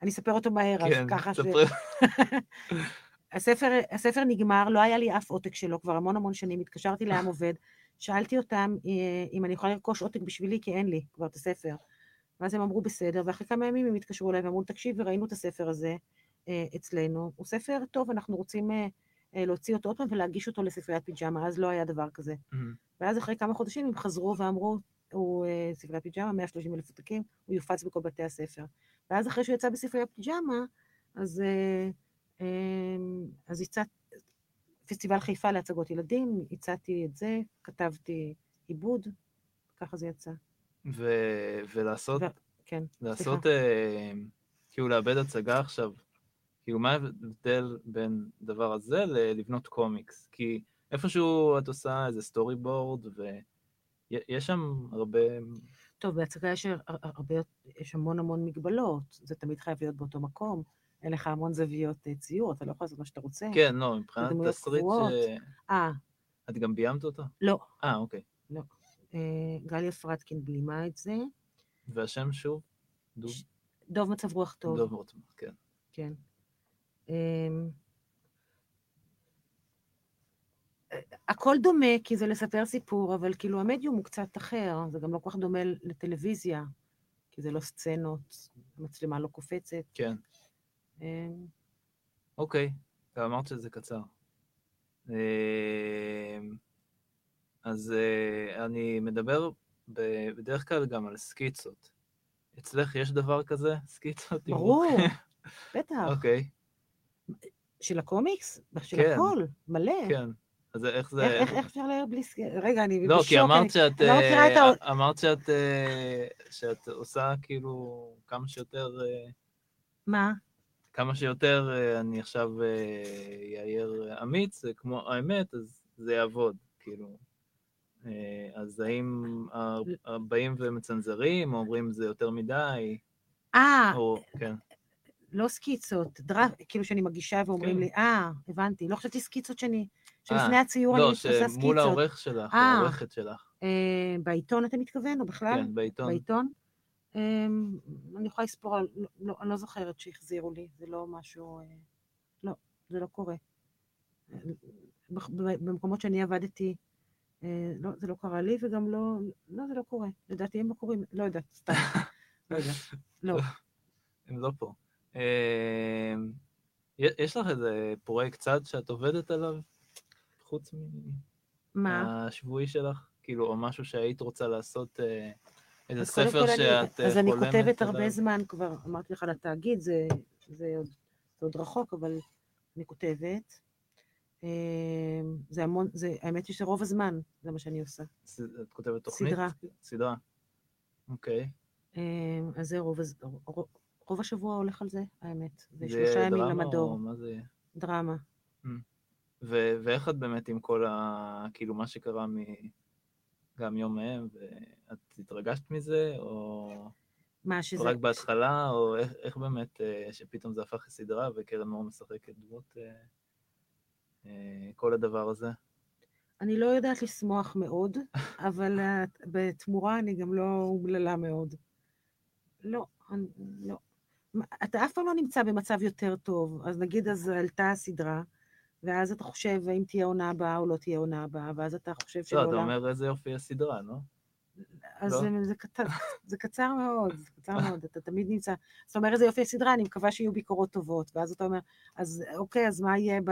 אני אספר אותו מהר, אז כן, ככה ש... הספר, הספר נגמר, לא היה לי אף עותק שלו כבר המון המון שנים, התקשרתי לעם עובד, שאלתי אותם אה, אם אני יכולה לרכוש עותק בשבילי, כי אין לי כבר את הספר. ואז הם אמרו בסדר, ואחרי כמה ימים הם התקשרו אליי ואמרו, תקשיב, וראינו את הספר הזה אה, אצלנו, הוא ספר טוב, אנחנו רוצים אה, אה, להוציא אותו עוד פעם ולהגיש אותו לספריית פיג'מה, אז לא היה דבר כזה. מהמם. ואז אחרי כמה חודשים הם חזרו ואמרו, הוא אה, ספריית פיג'מה, 130 אלף עותקים, הוא יופץ בכל בתי הספר. ואז אחרי שהוא יצא בספריית פיג'מה, אז, אה, אה, אז הצעת, פסטיבל חיפה להצגות ילדים, הצעתי את זה, כתבתי עיבוד, ככה זה יצא. ו- ולעשות ו- כן, לעשות, אה, כאילו לאבד הצגה עכשיו, כאילו מה ההבדל בין דבר הזה ללבנות קומיקס? כי איפשהו את עושה איזה סטורי בורד, ויש שם הרבה... טוב, בהצגה יש הר- הר- הרבה, יש המון המון מגבלות, זה תמיד חייב להיות באותו מקום, אין לך המון זוויות אה, ציור, אתה לא יכול לעשות מה שאתה רוצה. כן, לא, מבחינת תסריט. ש... אה, את גם ביימת אותו? לא, אה, אוקיי. אה, גליה פרטקין בלימה את זה. והשם שוב? דוב? ש- דוב מצב רוח טוב. דוב רוטמן, כן. כן. אמ, הכל דומה, כי זה לספר סיפור, אבל כאילו המדיום הוא קצת אחר, זה גם לא כל כך דומה לטלוויזיה, כי זה לא סצנות, המצלמה לא קופצת. כן, אמ, אוקיי. גם אמרת שזה קצר. אה, אז אה, אני מדבר בדרך כלל גם על סקיצות. אצלך יש דבר כזה? סקיצות? ברור, בטח. אוקיי, של הקומיקס? של כן. הכל, מלא. כן. אז איך זה... איך- איך איך אפשר להעיר בלי סקי... רגע, אני לא, בשוק. כי אמרת אני- שאת... אני לא מכירה את ה- אה, אמרת שאת אה, שאת עושה כאילו כמה שיותר... אה, מה? כמה שיותר אני עכשיו יאיר אמיץ, זה כמו האמת, אז זה יעבוד, כאילו. אז האם באים ומצנזרים, או אומרים זה יותר מדי? אה, כן. לא סקיצות, דרף, כאילו שאני מגישה ואומרים כן. לי, אה, הבנתי, לא חשבתי סקיצות שאני, שלפני הציור לא, אני עושה סקיצות. לא, שמול העורך שלך, העורכת שלך. אה, בעיתון אתה מתכוון, או בכלל? כן, בעיתון. בעיתון? אה, אני יכולה לספור, לא, לא, אני לא זוכרת שהחזירו לי, זה לא משהו... אה, לא, זה לא קורה. במקומות שאני עבדתי, לא, זה לא קרה לי, וגם לא, לא, זה לא קורה. לדעתי הם לא קורים, לא יודעת, סתם. לא יודעת, לא. הם לא פה. יש לך איזה פרויקט צד שאת עובדת עליו, חוץ מהשבועי שלך? כאילו, או משהו שהיית רוצה לעשות, אה, איזה ספר שאת חולמת אז אני כותבת הרבה זמן כבר, אמרתי לך לתאגיד, זה, זה, עוד, זה עוד רחוק, אבל אני כותבת. אה, זה המון, זה, האמת היא שרוב הזמן זה מה שאני עושה. את כותבת תוכנית? סדרה. סדרה, אוקיי. אה, אז זה רוב, רוב, השבוע הולך על זה, האמת. זה שלושה ימים למדור. זה דרמה או מה זה? דרמה. ו- ואיך את באמת עם כל ה... כאילו, מה שקרה מ... גם יום מהם, ואת התרגשת מזה, או... מה שזה... רק בהתחלה, או איך, איך באמת אה, שפתאום זה הפך לסדרה וקרן מור משחקת דמות, אה, אה, כל הדבר הזה? אני לא יודעת לשמוח מאוד, אבל בתמורה אני גם לא אומללה מאוד. לא, אני, לא. אתה אף פעם לא נמצא במצב יותר טוב, אז נגיד אז עלתה הסדרה, ואז אתה חושב האם תהיה עונה הבאה או לא תהיה עונה הבאה, ואז אתה חושב שלא... לא, אתה אומר איזה יופי הסדרה, לא? אז לא? זה, זה, קצר, זה קצר מאוד, זה קצר מאוד, אתה תמיד נמצא... זאת אומרת, איזה יופי הסדרה, אני מקווה שיהיו ביקורות טובות, ואז אתה אומר, אז אוקיי, אז מה יהיה ב...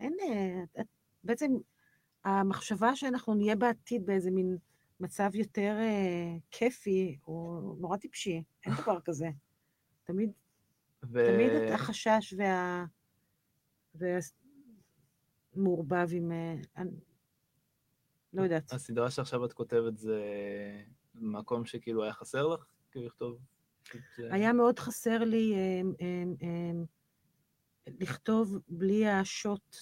אין... אה, בעצם המחשבה שאנחנו נהיה בעתיד באיזה מין מצב יותר אה, כיפי, הוא נורא טיפשי, אין דבר כזה. תמיד, ו... תמיד החשש וה... וה... מעורבב עם... אה, לא יודעת. הסדרה שעכשיו את כותבת זה מקום שכאילו היה חסר לך? כאילו לכתוב? היה מאוד חסר לי הם, הם, הם, לכתוב בלי השוט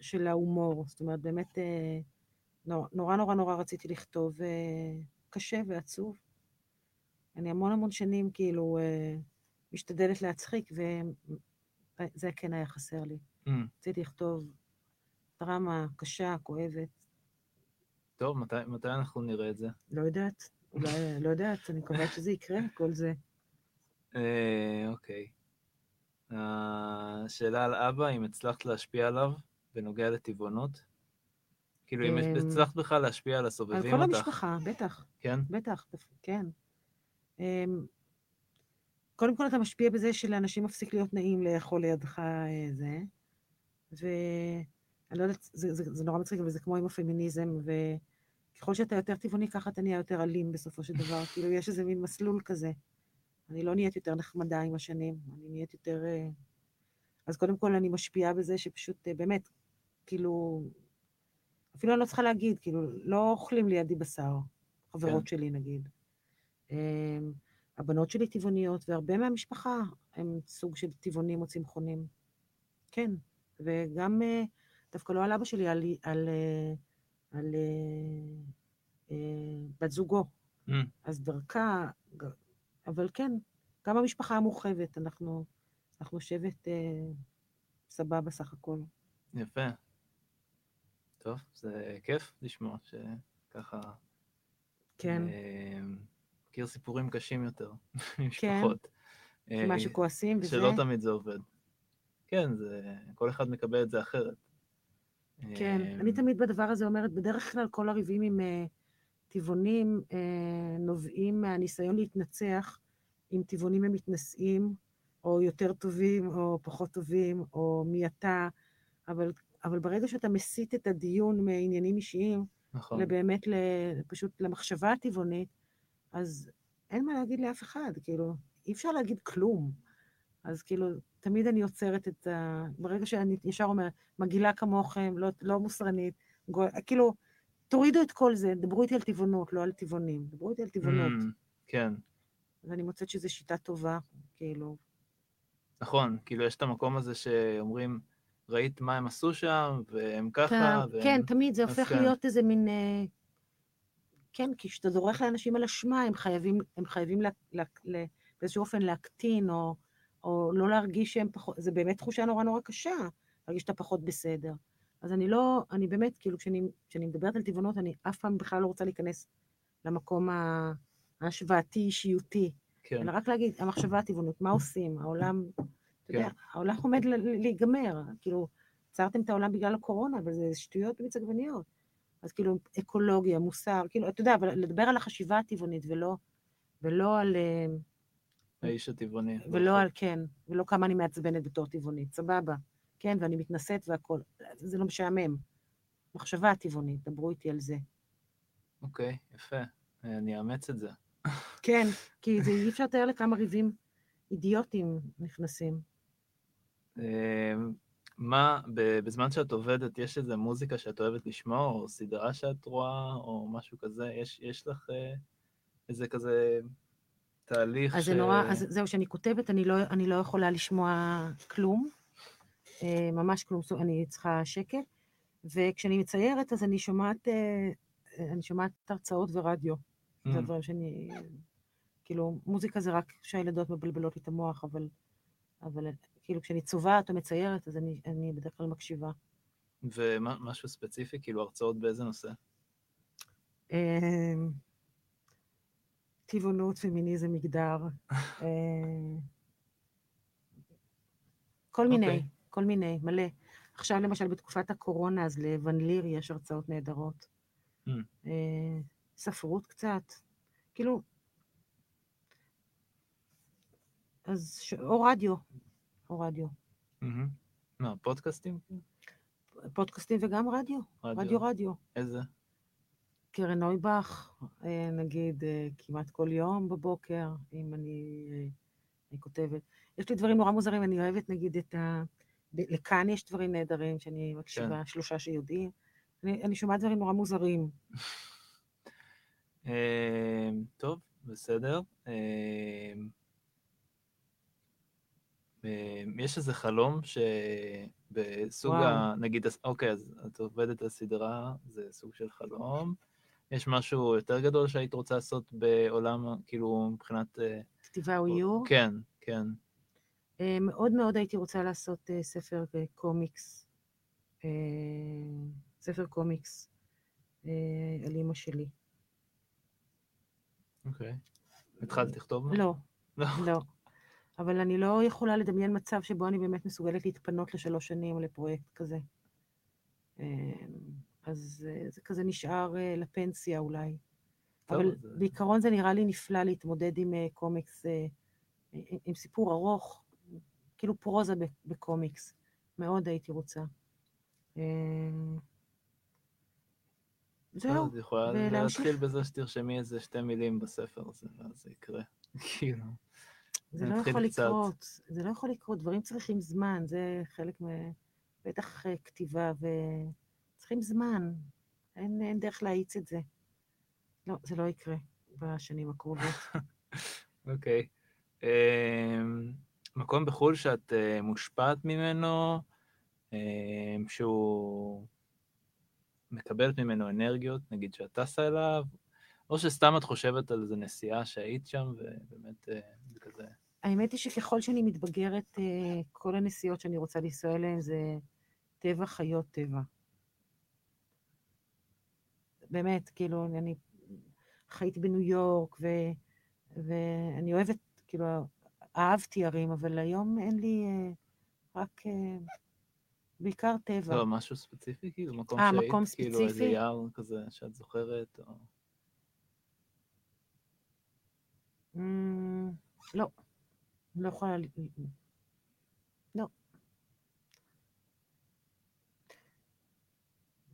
של ההומור. זאת אומרת, באמת אה, נורא נורא נורא, נורא רציתי לכתוב אה, קשה ועצוב. אני המון המון שנים כאילו משתדלת להצחיק, וזה כן היה חסר לי. Mm. רציתי לכתוב דרמה קשה, כואבת. טוב, מתי, מתי אנחנו נראה את זה? לא יודעת, אולי, לא יודעת, אני מקווה שזה יקרה, כל זה. אה, אוקיי. השאלה על אבא, אם הצלחת להשפיע עליו בנוגע לטבעונות? כאילו, אם אמ, הצלחת בכלל להשפיע על הסובבים אותך. על כל המשפחה, בטח. כן? בטח, כן. קודם כל אתה משפיע בזה שלאנשים מפסיק להיות נעים לאכול לידך אה, זה, ו... אני לא יודעת, זה, זה, זה נורא מצחיק, אבל זה כמו עם הפמיניזם, וככל שאתה יותר טבעוני, ככה אתה נהיה יותר אלים בסופו של דבר. כאילו, יש איזה מין מסלול כזה. אני לא נהיית יותר נחמדה עם השנים, אני נהיית יותר... אה, אז קודם כל אני משפיעה בזה שפשוט, אה, באמת, כאילו, אפילו אני לא צריכה להגיד, כאילו, לא אוכלים לידי בשר, חברות כן. שלי נגיד. הבנות שלי טבעוניות, והרבה מהמשפחה הם סוג של טבעונים או צמחונים. כן, וגם... Uh, דווקא לא על אבא שלי, על, על, אה, על, על אה, בת זוגו. Mm. אז דרכה, אבל כן, גם המשפחה המורחבת, אנחנו, אנחנו שבט אה, סבבה סך הכל. יפה. טוב, זה כיף לשמוע שככה... כן. אה, מכיר סיפורים קשים יותר ממשפחות. כן, מה שכועסים וזה. שלא תמיד זה עובד. כן, זה, כל אחד מקבל את זה אחרת. כן, אני אמ, תמיד בדבר הזה אומרת, בדרך כלל כל הריבים עם uh, טבעונים נובעים מהניסיון להתנצח עם טבעונים הם מתנשאים, או יותר טובים, או פחות טובים, או מי אתה, אבל, אבל ברגע שאתה מסיט את הדיון מעניינים אישיים, נכון. לבאמת, פשוט למחשבה הטבעונית, אז אין מה להגיד לאף אחד, כאילו, אי אפשר להגיד כלום. אז כאילו, תמיד אני עוצרת את ה... ברגע שאני ישר אומרת, מגעילה כמוכם, לא, לא מוסרנית, גול, כאילו, תורידו את כל זה, דברו איתי על טבעונות, לא על טבעונים. דברו איתי על טבעונות. Mm, כן. ואני מוצאת שזו שיטה טובה, כאילו. נכון, כאילו יש את המקום הזה שאומרים, ראית מה הם עשו שם, והם ככה, כן, והם... כן, תמיד זה הופך כן. להיות איזה מין... כן, כי כשאתה זורק לאנשים על אשמה, הם חייבים, הם חייבים לה, לה, לה, באיזשהו אופן להקטין, או, או לא להרגיש שהם פחות... זה באמת תחושה נורא נורא קשה, להרגיש שאתה פחות בסדר. אז אני לא, אני באמת, כאילו, כשאני, כשאני מדברת על טבעונות, אני אף פעם בכלל לא רוצה להיכנס למקום ה- ההשוואתי, אישיותי, כן, אלא רק להגיד, המחשבה הטבעונות, מה עושים? העולם, אתה יודע, כן. העולם עומד להיגמר. כאילו, עצרתם את העולם בגלל הקורונה, אבל זה שטויות במיץ עגבניות. אז כאילו, אקולוגיה, מוסר, כאילו, אתה יודע, אבל לדבר על החשיבה הטבעונית, ולא, ולא על... אה, האיש הטבעוני. ולא על, כן, ולא כמה אני מעצבנת בתור טבעונית, סבבה. כן, ואני מתנשאת והכול. זה לא משעמם. מחשבה טבעונית, דברו איתי על זה. אוקיי, יפה. אני אאמץ את זה. כן, כי זה אי אפשר לתאר לכמה ריבים אידיוטים נכנסים. מה, בזמן שאת עובדת, יש איזה מוזיקה שאת אוהבת לשמוע, או סדרה שאת רואה, או משהו כזה? יש, יש לך אה, איזה כזה תהליך אז ש... זה נורא, אז זהו, כשאני כותבת, אני לא, אני לא יכולה לשמוע כלום, אה, ממש כלום, אני צריכה שקט, וכשאני מציירת, אז אני שומעת, אה, אני שומעת הרצאות ורדיו. Mm, זה הדברים שאני... כאילו, מוזיקה זה רק כשהילדות מבלבלות לי את המוח, אבל, אבל כאילו, כשאני צובעת או מציירת, אז אני, אני בדרך כלל מקשיבה. ומשהו ספציפי, כאילו הרצאות באיזה נושא? אה, טבעונות, פמיניזם, מגדר. אה, כל מיני, אוקיי. כל מיני, מלא. עכשיו למשל בתקופת הקורונה, אז לוון ליר יש הרצאות נהדרות. Mm. אה, ספרות קצת, כאילו... אז ש... או רדיו, או רדיו. מה, פודקאסטים? פודקאסטים וגם רדיו, רדיו רדיו. איזה? קרן נויבך, אה, נגיד, אה, כמעט כל יום בבוקר, אם אני, אה, אני כותבת. יש לי דברים נורא מוזרים, אני אוהבת נגיד את ה... לכאן יש דברים נהדרים שאני מקשיבה, שלושה שיודעים. אני, אני שומעת דברים נורא מוזרים. טוב, בסדר. אה, יש איזה חלום שבסוג וואו. ה... נגיד, אוקיי, אז את עובדת על סדרה, זה סוג של חלום. יש משהו יותר גדול שהיית רוצה לעשות בעולם, כאילו, מבחינת... אה, כתיבה או איור. כן, כן. אה, מאוד מאוד הייתי רוצה לעשות אה, ספר קומיקס, ספר קומיקס על אימא שלי. אוקיי. התחלת לכתוב? לא, לא. אבל אני לא יכולה לדמיין מצב שבו אני באמת מסוגלת להתפנות לשלוש שנים לפרויקט כזה. אה, אז אה, זה כזה נשאר אה, לפנסיה אולי. טוב, אבל אז, אה, בעיקרון זה נראה לי נפלא להתמודד עם קומיקס, עם- עם סיפור ארוך, כאילו פרוזה בקומיקס. מאוד הייתי רוצה. אה, זהו, אז יכולה. להתחיל בזה שתרשמי איזה שתי מילים בספר הזה, ואז זה יקרה. כאילו. זה לא יכול קצת. לקרות, זה לא יכול לקרות, דברים צריכים זמן, זה חלק מ... בטח אה, כתיבה, וצריכים זמן, אין, אין דרך להאיץ את זה. לא, זה לא יקרה בשנים הקרובות. אוקיי. אמ, מקום בחו"ל שאת אה, מושפעת ממנו, אמ, שהוא מקבלת ממנו אנרגיות, נגיד שאת טסה אליו, או שסתם את חושבת על איזה נסיעה שהיית שם, ובאמת זה כזה... האמת היא שככל שאני מתבגרת, אה, כל הנסיעות שאני רוצה לנסוע אליהן זה טבע, חיות טבע. באמת, כאילו, אני חייתי בניו יורק, ו, ואני אוהבת, כאילו, אהבתי ערים, אבל היום אין לי אה, רק, אה, בעיקר טבע. לא, משהו ספציפי, כאילו, מקום אה, שהיית, מקום כאילו איזה ספציפי? יער כזה שאת זוכרת, או... אמ, לא, לא יכולה... ל- לא.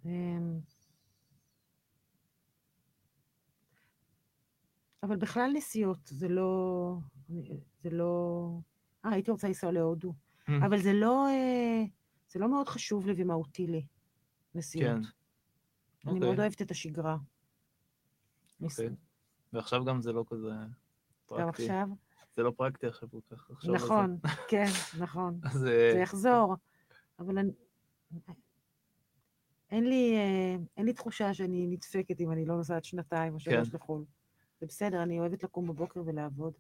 אמ, אבל בכלל נסיעות, זה לא... זה לא... אה, הייתי רוצה לנסוע להודו. Mm. אבל זה לא... אה, זה לא מאוד חשוב לי ומהותי לי, נסיעות. כן. אני אוקיי. מאוד אוהבת את השגרה. אוקיי. ועכשיו גם זה לא כזה גם פרקטי. עכשיו? זה לא פרקטי עכשיו כל כך לחשוב על זה. נכון, כן, נכון. אז אה, זה יחזור, אבל אני... אין לי, אה, אין לי תחושה שאני נדפקת אם אני לא נוסעת שנתיים או שלוש כן. לחו"ל. זה בסדר, אני אוהבת לקום בבוקר ולעבוד.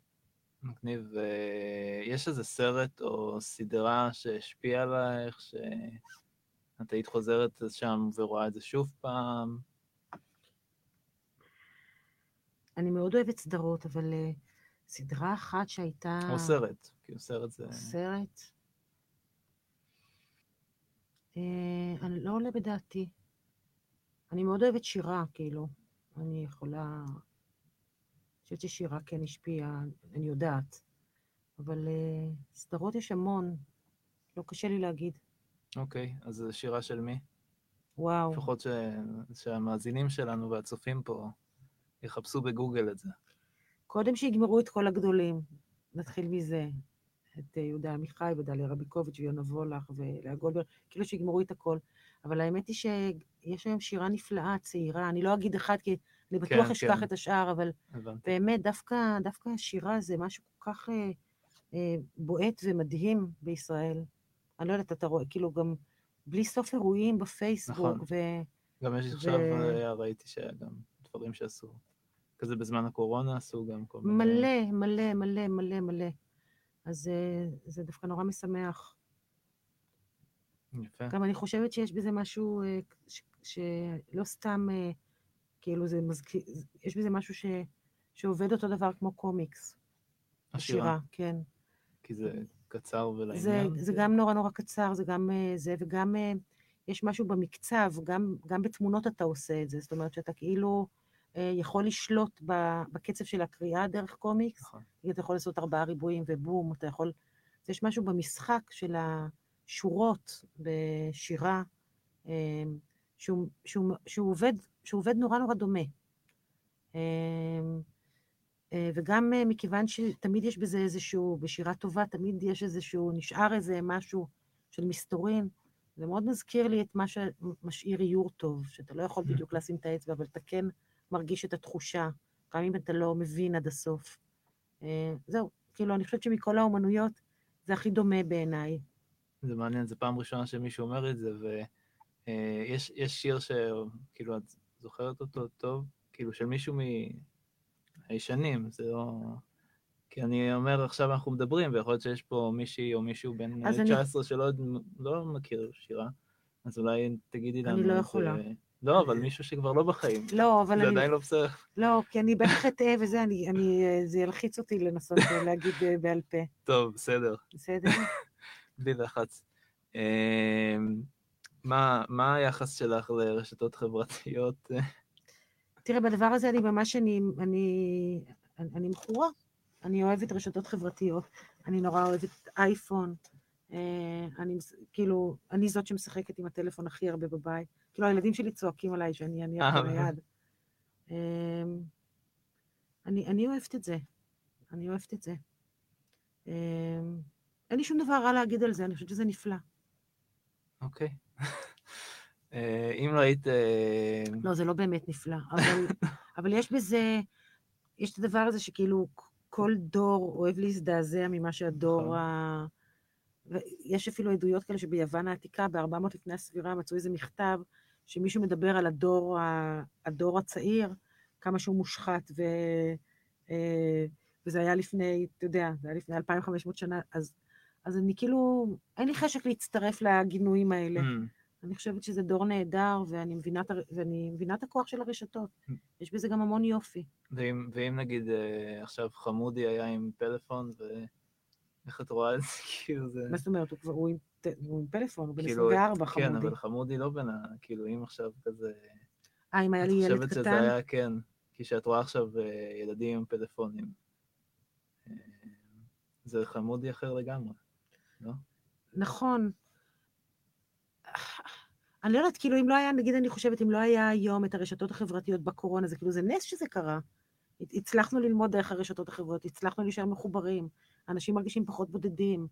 מגניב. אה, יש איזה סרט או סדרה שהשפיעה עלייך, שאת היית חוזרת לשם ורואה את זה שוב פעם? אני מאוד אוהבת סדרות, אבל אה, סדרה אחת שהייתה... או סרט, כאילו סרט זה... סרט? אה, אני לא עולה בדעתי. אני מאוד אוהבת שירה, כאילו. אני יכולה... אני חושבת ששירה כן השפיעה, אני יודעת. אבל אה, סדרות יש המון. לא קשה לי להגיד. אוקיי, אז זו שירה של מי? וואו. לפחות ש... שהמאזינים שלנו והצופים פה יחפשו בגוגל את זה. קודם שיגמרו את כל הגדולים, נתחיל מזה. את אה, יהודה עמיחי ודליה רביקוביץ' ויונה וולך ולאה גולדברג, כאילו שיגמרו את הכל. אבל האמת היא שיש היום שירה נפלאה, צעירה. אני לא אגיד אחד, כי אני בטוח כן, אשכח כן. את השאר, אבל הבנתי. באמת, דווקא, דווקא השירה זה משהו כל כך אה, אה, בועט ומדהים בישראל. אני לא יודעת, אתה רואה, כאילו גם בלי סוף אירועים בפייסבוק, נכון. ו... גם יש ו- עכשיו, היה, ראיתי שהיה גם דברים שעשו. כזה בזמן הקורונה עשו גם כל מיני... מלא, מלא, מלא, מלא, מלא. אז אה, זה דווקא נורא משמח. יפה. גם אני חושבת שיש בזה משהו אה, ש- שלא סתם, אה, כאילו זה מזכיר, יש בזה משהו ש, שעובד אותו דבר כמו קומיקס. השירה. כן. כי זה קצר ולעניין. זה, זה כן. גם נורא נורא קצר, זה גם זה, וגם יש משהו במקצב, גם, גם בתמונות אתה עושה את זה, זאת אומרת שאתה כאילו יכול לשלוט בקצב של הקריאה דרך קומיקס, נכון. אתה יכול לעשות ארבעה ריבועים ובום, אתה יכול... יש משהו במשחק של השורות בשירה, אה, שהוא, שהוא, שהוא, עובד, שהוא עובד נורא נורא דומה. אה, אה, וגם אה, מכיוון שתמיד יש בזה איזשהו, בשירה טובה, תמיד יש איזשהו, נשאר איזה משהו של מסתורין. זה מאוד מזכיר לי את מה שמשאיר איור טוב, שאתה לא יכול בדיוק לשים את האצבע, אבל אתה כן מרגיש את התחושה, גם אם אתה לא מבין עד הסוף. אה, זהו, כאילו, אני חושבת שמכל האומנויות זה הכי דומה בעיניי. זה מעניין, זו פעם ראשונה שמישהו אומר את זה, ויש יש שיר שכאילו את זוכרת אותו טוב, כאילו של מישהו מהישנים, זה לא... כי אני אומר, עכשיו אנחנו מדברים, ויכול להיות שיש פה מישהי או מישהו בן אז אה, אני- 19 שלא לא מכיר שירה, אז אולי תגידי לנו... אני לא יכולה. זה. לא, אבל מישהו שכבר לא בחיים. לא, אבל זה אני... עדיין לא בסדר. לא, כי אני בטח אטעה וזה, אני, אני, זה ילחיץ אותי לנסות אה, להגיד אה, בעל פה. טוב, בסדר, בסדר? בלי לחץ. אמ, מה מה היחס שלך לרשתות חברתיות? תראה, בדבר הזה אני ממש, אני, אני, אני, אני מכורה. אני אוהבת רשתות חברתיות, אני נורא אוהבת אייפון. אה, אני, כאילו, אני זאת שמשחקת עם הטלפון הכי הרבה בבית. כאילו, הילדים שלי צועקים עליי שאני אניח אה, את היד. אה, אני, אני אוהבת את זה. אני אוהבת את זה. אה, אין לי שום דבר רע להגיד על זה, אני חושבת שזה נפלא. אוקיי. אה, אם לא היית... אה, לא, זה לא באמת נפלא, אבל, אבל יש בזה, יש את הדבר הזה שכאילו כל דור אוהב להזדעזע ממה שהדור נכון. ה... ויש אפילו עדויות כאלה שביוון העתיקה, ב-400 לפני הספירה, מצאו איזה מכתב שמישהו מדבר על הדור. הדור הצעיר, כמה שהוא מושחת, ו... אה, וזה היה לפני, אתה יודע, זה היה לפני 2,500 שנה, אז, אז אני כאילו, אין לי חשק להצטרף לגינויים האלה. אמ, אני חושבת שזה דור נהדר, ואני מבינה, ואני מבינה את הכוח של הרשתות. יש בזה גם המון יופי. ואם, ואם נגיד אה, עכשיו חמודי היה עם פלאפון, ואיך את רואה את זה? כאילו זה... מה זאת אומרת, הוא כבר, הוא עם, פלאפון, הוא בן כאילו, 24, כן, חמודי. אבל חמודי לא בן ה... כאילו, אם עכשיו כזה... אה, אם היה את לי ילד חושבת שזה קטן? היה, כן. כי כשאת רואה עכשיו אה, ילדים עם פלאפונים, אה, זה חמודי אחר לגמרי, לא? נכון. אני לא יודעת, כאילו, אם לא היה, נגיד, אני חושבת, אם לא היה היום את הרשתות החברתיות בקורונה, זה כאילו, זה נס שזה קרה. הצלחנו ללמוד דרך הרשתות החברתיות, הצלחנו להישאר מחוברים, אנשים מרגישים פחות בודדים.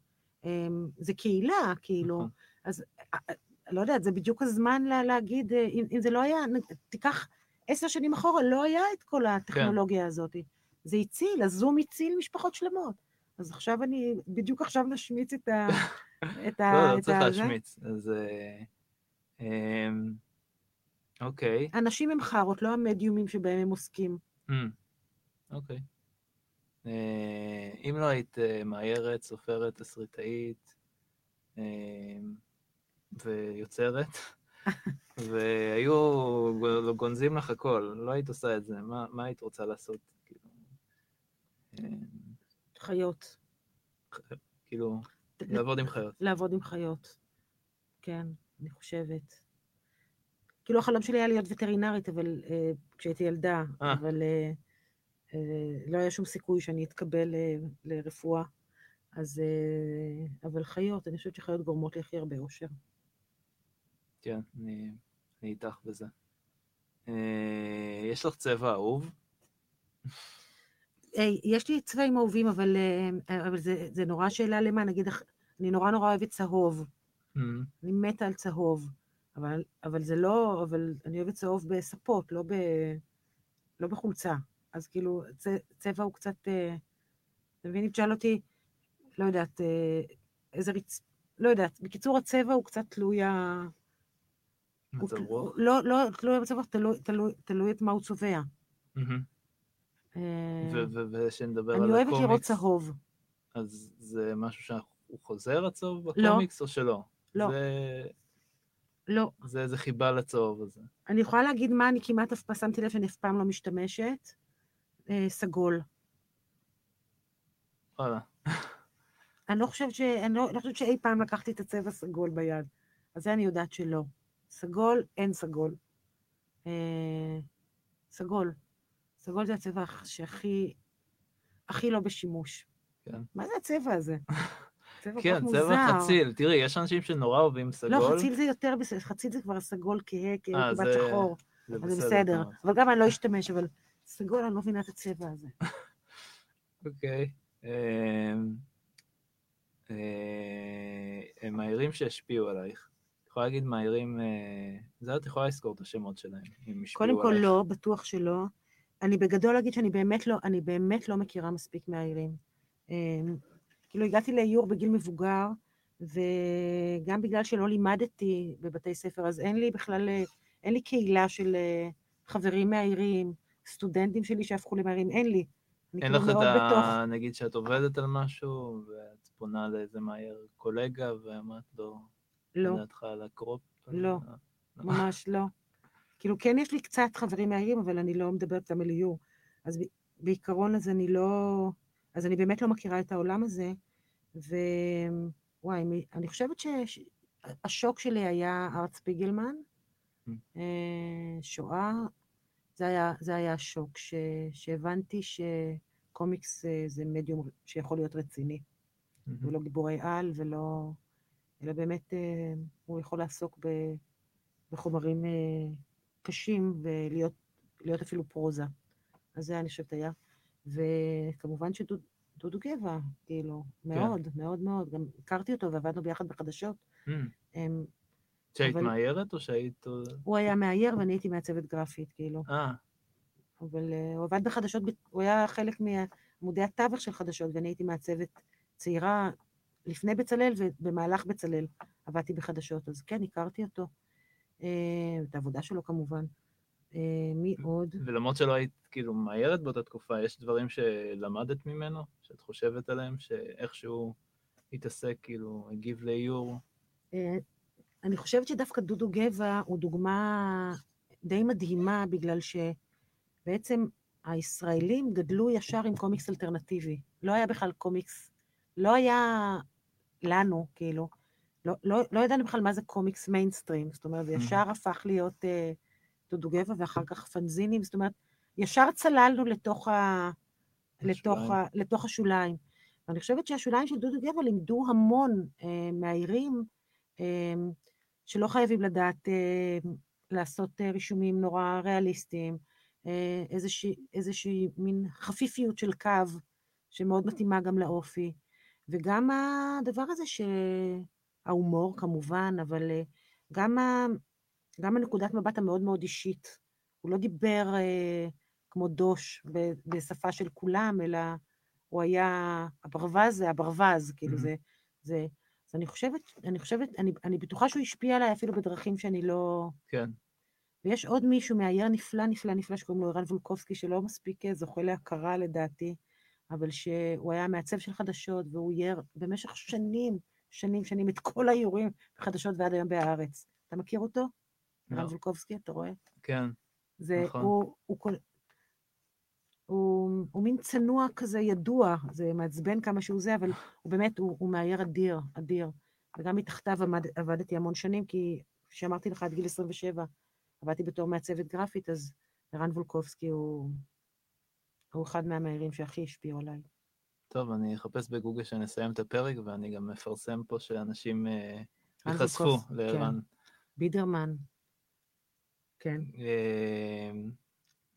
אמ, זה קהילה, כאילו. נכון. אז אה, לא יודעת, זה בדיוק הזמן לה, להגיד, אה, אם, אם זה לא היה, תיקח עשר שנים אחורה, לא היה את כל הטכנולוגיה הזאת. זה הציל, הזום הציל משפחות שלמות. אז עכשיו אני, בדיוק עכשיו נשמיץ את ה... את ה... לא, לא צריך להשמיץ. אז... אה, אמ, אוקיי. אנשים הם חארות, לא המדיומים שבהם הם עוסקים. אמ, אוקיי. אה, אם לא היית אה, מאיירת, סופרת, תסריטאית אמ, ויוצרת, והיו גו- גונזים לך הכל, לא היית עושה את זה, מה מה היית רוצה לעשות? כאילו, חיות. כאילו, לעבוד עם חיות. לעבוד עם חיות. כן, אני חושבת. כאילו החלום שלי היה להיות וטרינרית, אבל אה, כשהייתי ילדה, אה. אבל אה, אה, לא היה שום סיכוי שאני אתקבל אה, לרפואה. אז, אה, אבל חיות, אני חושבת שחיות גורמות לי הכי הרבה אושר. כן, אני אני איתך בזה. אה, יש לך צבע אהוב? יש לי צבעים אהובים, אבל, אה, אבל זה, זה נורא שאלה למה, נגיד, אני נורא נורא אוהבת צהוב. אמ, אני מתה על צהוב, אבל, אבל זה לא, אבל אני אוהבת צהוב בספות, לא, ב, לא בחולצה. אז כאילו, צ, צבע הוא קצת, אה, אתה מבין, אם תשאל אותי, לא יודעת, אה, איזה ריצ... לא יודעת, בקיצור, הצבע הוא קצת תלוי ה... מצב רוח? לא, לא, תלוי במצב רוח, תלוי, את מה הוא צובע. אה, ושנדבר על אני הקומיקס, אוהבת לראות צהוב. אז זה משהו שהוא חוזר הצהוב בקומיקס או שלא? לא. לא. זה איזה חיבה לצהוב הזה. אני יכולה להגיד מה אני כמעט אף פעם, שמתי לב שאני אף פעם לא משתמשת. אה, סגול. וואלה. אני לא חושבת ש... אני לא, לא חושבת שאי פעם לקחתי את הצבע סגול ביד. אז זה אני יודעת שלא. סגול, אין סגול. אה, סגול. סגול זה הצבע הכ- שהכי... הכי לא בשימוש. כן. מה זה הצבע הזה? צבע כן, צבע מוזר. חציל. תראי, יש אנשים שנורא אוהבים סגול. לא, חציל זה יותר בסדר, חציל זה כבר סגול כהה, אה, זה- שחור. זה בסדר. אבל גם אני לא אשתמש, אבל סגול, אני לא מבינה את הצבע הזה. אוקיי. אמ, אה, הם מהירים שהשפיעו עלייך. את יכולה להגיד מהירים, אה, זה את יכולה לזכור את השמות שלהם, אם השפיעו קודם כל עלייך. לא, בטוח שלא. אני בגדול אגיד שאני באמת לא, אני באמת לא מכירה מספיק מהעירים. אמ, כאילו הגעתי לאיור בגיל מבוגר, וגם בגלל שלא לימדתי בבתי ספר, אז אין לי בכלל, אה, אין לי קהילה של חברים מהעירים, סטודנטים שלי שהפכו למהעירים, אין לי. אין כאילו לך את מאוד בתוך... ה... נגיד שאת עובדת על משהו, ואת פונה לאיזה מהר קולגה, ואמרת לו, לא, דעתך על הקרופ? לא. ממש לא. כאילו, כן יש לי קצת חברים מהעירים, אבל אני לא מדברת איתם על איור. אז בעיקרון אז אני לא... אז אני באמת לא מכירה את העולם הזה, ווואי, אני חושבת שהשוק שלי היה ארט ספיגלמן, Mm. אה, שואה, זה היה, זה היה השוק, ש, שהבנתי שקומיקס אה, זה מדיום שיכול להיות רציני, מהמם. ולא גיבורי על, ולא... אלא באמת אה, הוא יכול לעסוק ב, בחומרים אה, קשים ולהיות להיות אפילו פרוזה. אז זה אני חושבת היה. וכמובן שדודו גבע, כאילו, מאוד, מאוד מאוד. גם הכרתי אותו ועבדנו ביחד בחדשות. אמ, הם, שהיית אבל- מאיירת או שהיית... הוא היה מאייר ואני הייתי מעצבת גרפית, כאילו. אה, אבל אה, הוא עבד בחדשות, הוא היה חלק מעמודי התווך של חדשות, ואני הייתי מעצבת צעירה לפני בצלאל ובמהלך בצלאל עבדתי בחדשות. אז כן, הכרתי אותו. אה, את העבודה שלו כמובן. אה, מי עוד? ולמרות שלא היית כאילו מאיירת באותה תקופה, יש דברים שלמדת ממנו, שאת חושבת עליהם, שאיכשהו התעסק, כאילו, הגיב לאיור? אני חושבת שדווקא דודו גבע הוא דוגמה די מדהימה, בגלל שבעצם הישראלים גדלו ישר עם קומיקס אלטרנטיבי. לא היה בכלל קומיקס, לא היה לנו, כאילו, לא, לא, לא ידענו בכלל מה זה קומיקס מיינסטרים, זאת אומרת, זה ישר הפך להיות אה, דודו גבע ואחר כך פנזינים, זאת אומרת, ישר צללנו לתוך, ה, לתוך. ה, לתוך השוליים. ואני חושבת שהשוליים של דודו גבע לימדו המון אה, מהעירים, אה, שלא חייבים לדעת אה, לעשות אה, רישומים נורא ריאליסטיים, אה, איזושהי, איזושהי מין חפיפיות של קו שמאוד מתאימה גם לאופי, וגם הדבר הזה שההומור כמובן, אבל אה, גם, ה, גם הנקודת מבט המאוד מאוד אישית. הוא לא דיבר אה, כמו דוש ב- בשפה של כולם, אלא הוא היה, הברווז זה הברווז, כאילו Mhm. זה, זה, אז אני חושבת, אני חושבת, אני, אני בטוחה שהוא השפיע עליי אפילו בדרכים שאני לא... כן. ויש עוד מישהו מאייר נפלא, נפלא, נפלא, שקוראים לו ערן וולקובסקי, שלא מספיק אה, זוכה להכרה לדעתי, אבל שהוא היה מעצב של חדשות, והוא אייר במשך שנים, שנים, שנים, את כל האיורים בחדשות ועד היום בהארץ. אתה מכיר אותו? ערן לא. וולקובסקי, אתה רואה? כן. זה, נכון. הוא, הוא. הוא, הוא מין צנוע כזה ידוע, זה מעצבן כמה שהוא זה, אבל הוא באמת, הוא, הוא מאייר אדיר, אדיר. וגם מתחתיו עמד, עבדתי המון שנים, כי כפי שאמרתי לך, עד גיל 27 עבדתי בתור מעצבת גרפית, אז ערן וולקובסקי הוא, הוא אחד מהמאיירים שהכי השפיעו עליי. טוב, אני אחפש בגוגל שנסיים את הפרק, ואני גם מפרסם פה שאנשים אה, ייחשפו לערן. בידרמן, כן.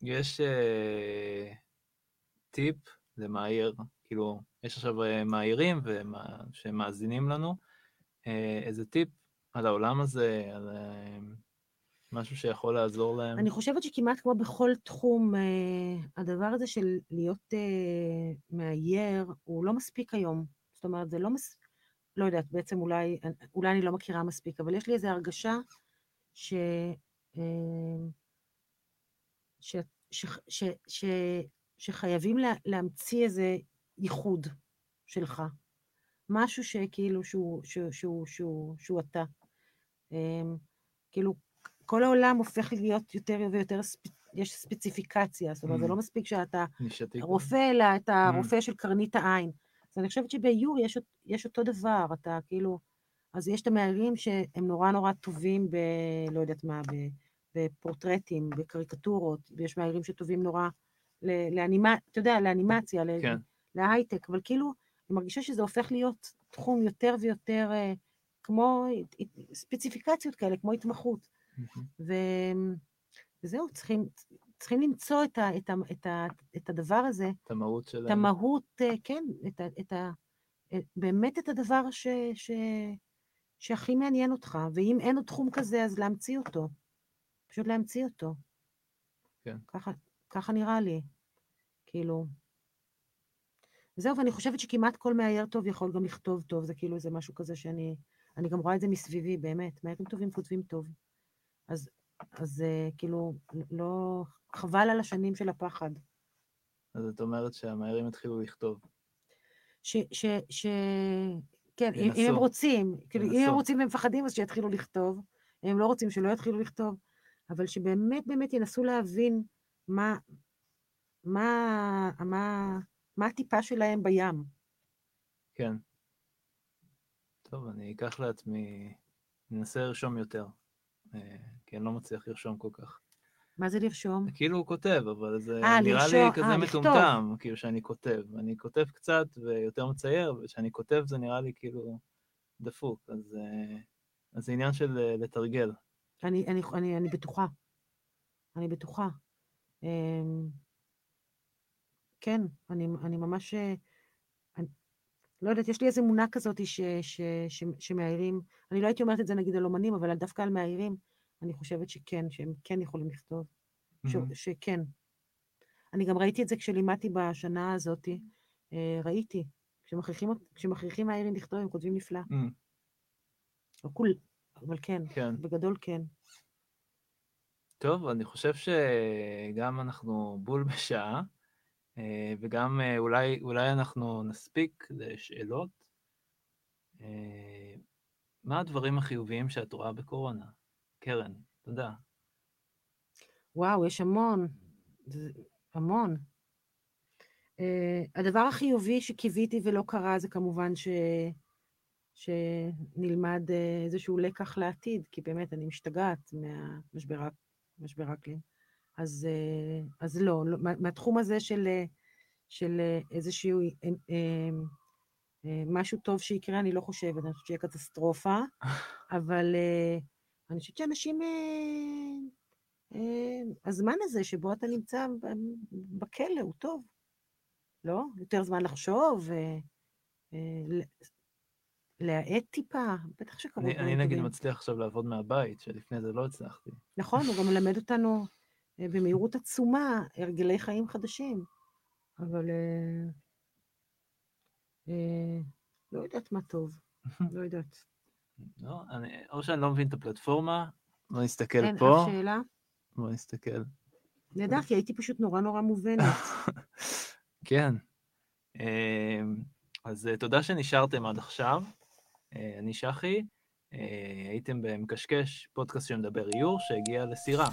יש אה, טיפ למאייר, כאילו, יש עכשיו אה, מאיירים ומה- שמאזינים לנו, אה, איזה טיפ על העולם הזה, על אה, משהו שיכול לעזור להם. אני חושבת שכמעט כמו בכל תחום, אה, הדבר הזה של להיות אה, מאייר, הוא לא מספיק היום. זאת אומרת, זה לא מס... לא יודעת, בעצם אולי, אולי אני לא מכירה מספיק, אבל יש לי איזו הרגשה ש... אה, ש... ש... ש... ש... שחייבים לה... להמציא איזה ייחוד שלך. משהו שכאילו שהוא, שהוא, שהוא, שהוא, שהוא אתה. אמ, כאילו, כל העולם הופך להיות יותר ויותר, ספ... יש ספציפיקציה, זאת אומרת, זה Mm. לא מספיק שאתה. רופא, אלא אתה רופא של קרנית העין. אז אני חושבת שבאיור יש, יש אותו דבר, אתה כאילו, אז יש את המאיירים שהם נורא נורא טובים ב... לא יודעת מה, ב... בפורטרטים, בקריקטורות, ויש מאיירים שטובים נורא ל- לאנימה... אתה יודע, לאנימציה. כן. להייטק, אבל כאילו, אני מרגישה שזה הופך להיות תחום יותר ויותר אה, כמו ספציפיקציות כאלה, כמו התמחות. ו... וזהו, צריכים, צריכים למצוא את, ה, את, ה, את, ה, את הדבר הזה, את המהות שלהם. את המהות, אה, כן, את ה, את ה, אה, באמת את הדבר ש, ש, שהכי מעניין אותך, ואם אין עוד תחום כזה, אז להמציא אותו. פשוט להמציא אותו. כן. ככה, ככה נראה לי. כאילו... זהו, ואני חושבת שכמעט כל מאייר טוב יכול גם לכתוב טוב, זה כאילו איזה משהו כזה שאני... אני גם רואה את זה מסביבי, באמת. מאיירים טובים כותבים טוב. אז, אז אה, כאילו, לא... חבל על השנים של הפחד. אז את אומרת שהמאיירים התחילו לכתוב. ש... ש, ש... כן, אם, אם הם ינסו. רוצים, כאילו, אם הם ינסו. רוצים והם מפחדים, אז שיתחילו לכתוב. אם הם לא רוצים, שלא יתחילו לכתוב. אבל שבאמת באמת ינסו להבין מה, מה, מה, מה הטיפה שלהם בים. כן. טוב, אני אקח לעצמי, ננסה לרשום יותר, אה, כי אני לא מצליח לרשום כל כך. מה זה לרשום? כאילו הוא כותב, אבל זה אה, נראה לי לרשום, כזה אה, לכתוב. מטומטם, כאילו שאני כותב. אני כותב קצת ויותר מצייר, וכשאני כותב זה נראה לי כאילו דפוק, אז אה, אז זה עניין של אה, לתרגל. אני, אני, אני, אני בטוחה. אני בטוחה. אמ, כן, אני, אני ממש... אה, אני, לא יודעת, יש לי איזו אמונה כזאת ש, ש, ש, שמאיירים, אני לא הייתי אומרת את זה נגיד על אומנים, אבל דווקא על מאיירים, אני חושבת שכן, שהם כן יכולים לכתוב. ש. שכן. אני גם ראיתי את זה כשלימדתי בשנה הזאת, אה, ראיתי, כשמכריחים, מאיירים לכתוב, הם כותבים נפלא. לא כול, אבל כן, כן. בגדול כן. טוב, אני חושב שגם אנחנו בול בשעה, אה, וגם אה, אולי, אולי אנחנו נספיק לשאלות. אה, מה הדברים החיוביים שאת רואה בקורונה? קרן, תודה. וואו, יש המון, המון. הדבר החיובי שקיוויתי ולא קרה זה כמובן ש... שנלמד uh, איזשהו לקח לעתיד, כי באמת אני משתגעת מהמשבר האקלים. אז, uh, אז לא, לא מה- מהתחום הזה של, אה, של אה, איזשהו אה, אה, אה, משהו טוב שיקרה, אני לא חושבת, אני חושבת שיהיה קטסטרופה, אבל אה, אני חושבת שאנשים... אה, אה, הזמן הזה שבו אתה נמצא בכלא הוא טוב, לא? יותר זמן לחשוב, אה, אה, להאט טיפה, בטח שקרו אני, אני נגיד. מצליח עכשיו לעבוד מהבית, שלפני זה לא הצלחתי. נכון, הוא גם מלמד אותנו אה, במהירות עצומה הרגלי חיים חדשים, אבל... אה, אה, לא יודעת מה טוב, לא יודעת. לא, אני, או שאני לא מבין את הפלטפורמה, בוא נסתכל אין פה. אף שאלה? בוא נסתכל. נהדר, כי הייתי פשוט נורא נורא מובנת. כן. אה, אז אה, תודה שנשארתם עד עכשיו. אה, אני שחי, אה, הייתם במקשקש, פודקאסט שמדבר איור, שהגיע לסירה.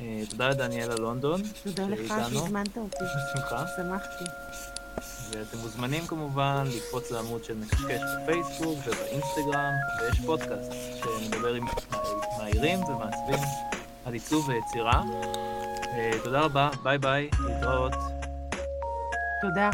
אה, תודה לדניאלה לונדון, תודה לך. שהזמנת אותי, בשמחה. שמחתי. ואתם מוזמנים כמובן לקפוץ לעמוד של מקשקש בפייסבוק ובאינסטגרם, ויש פודקאסט שמדבר עם מאיירים ומעצבים על עיצוב ויצירה. תודה רבה, ביי ביי, להתראות. תודה.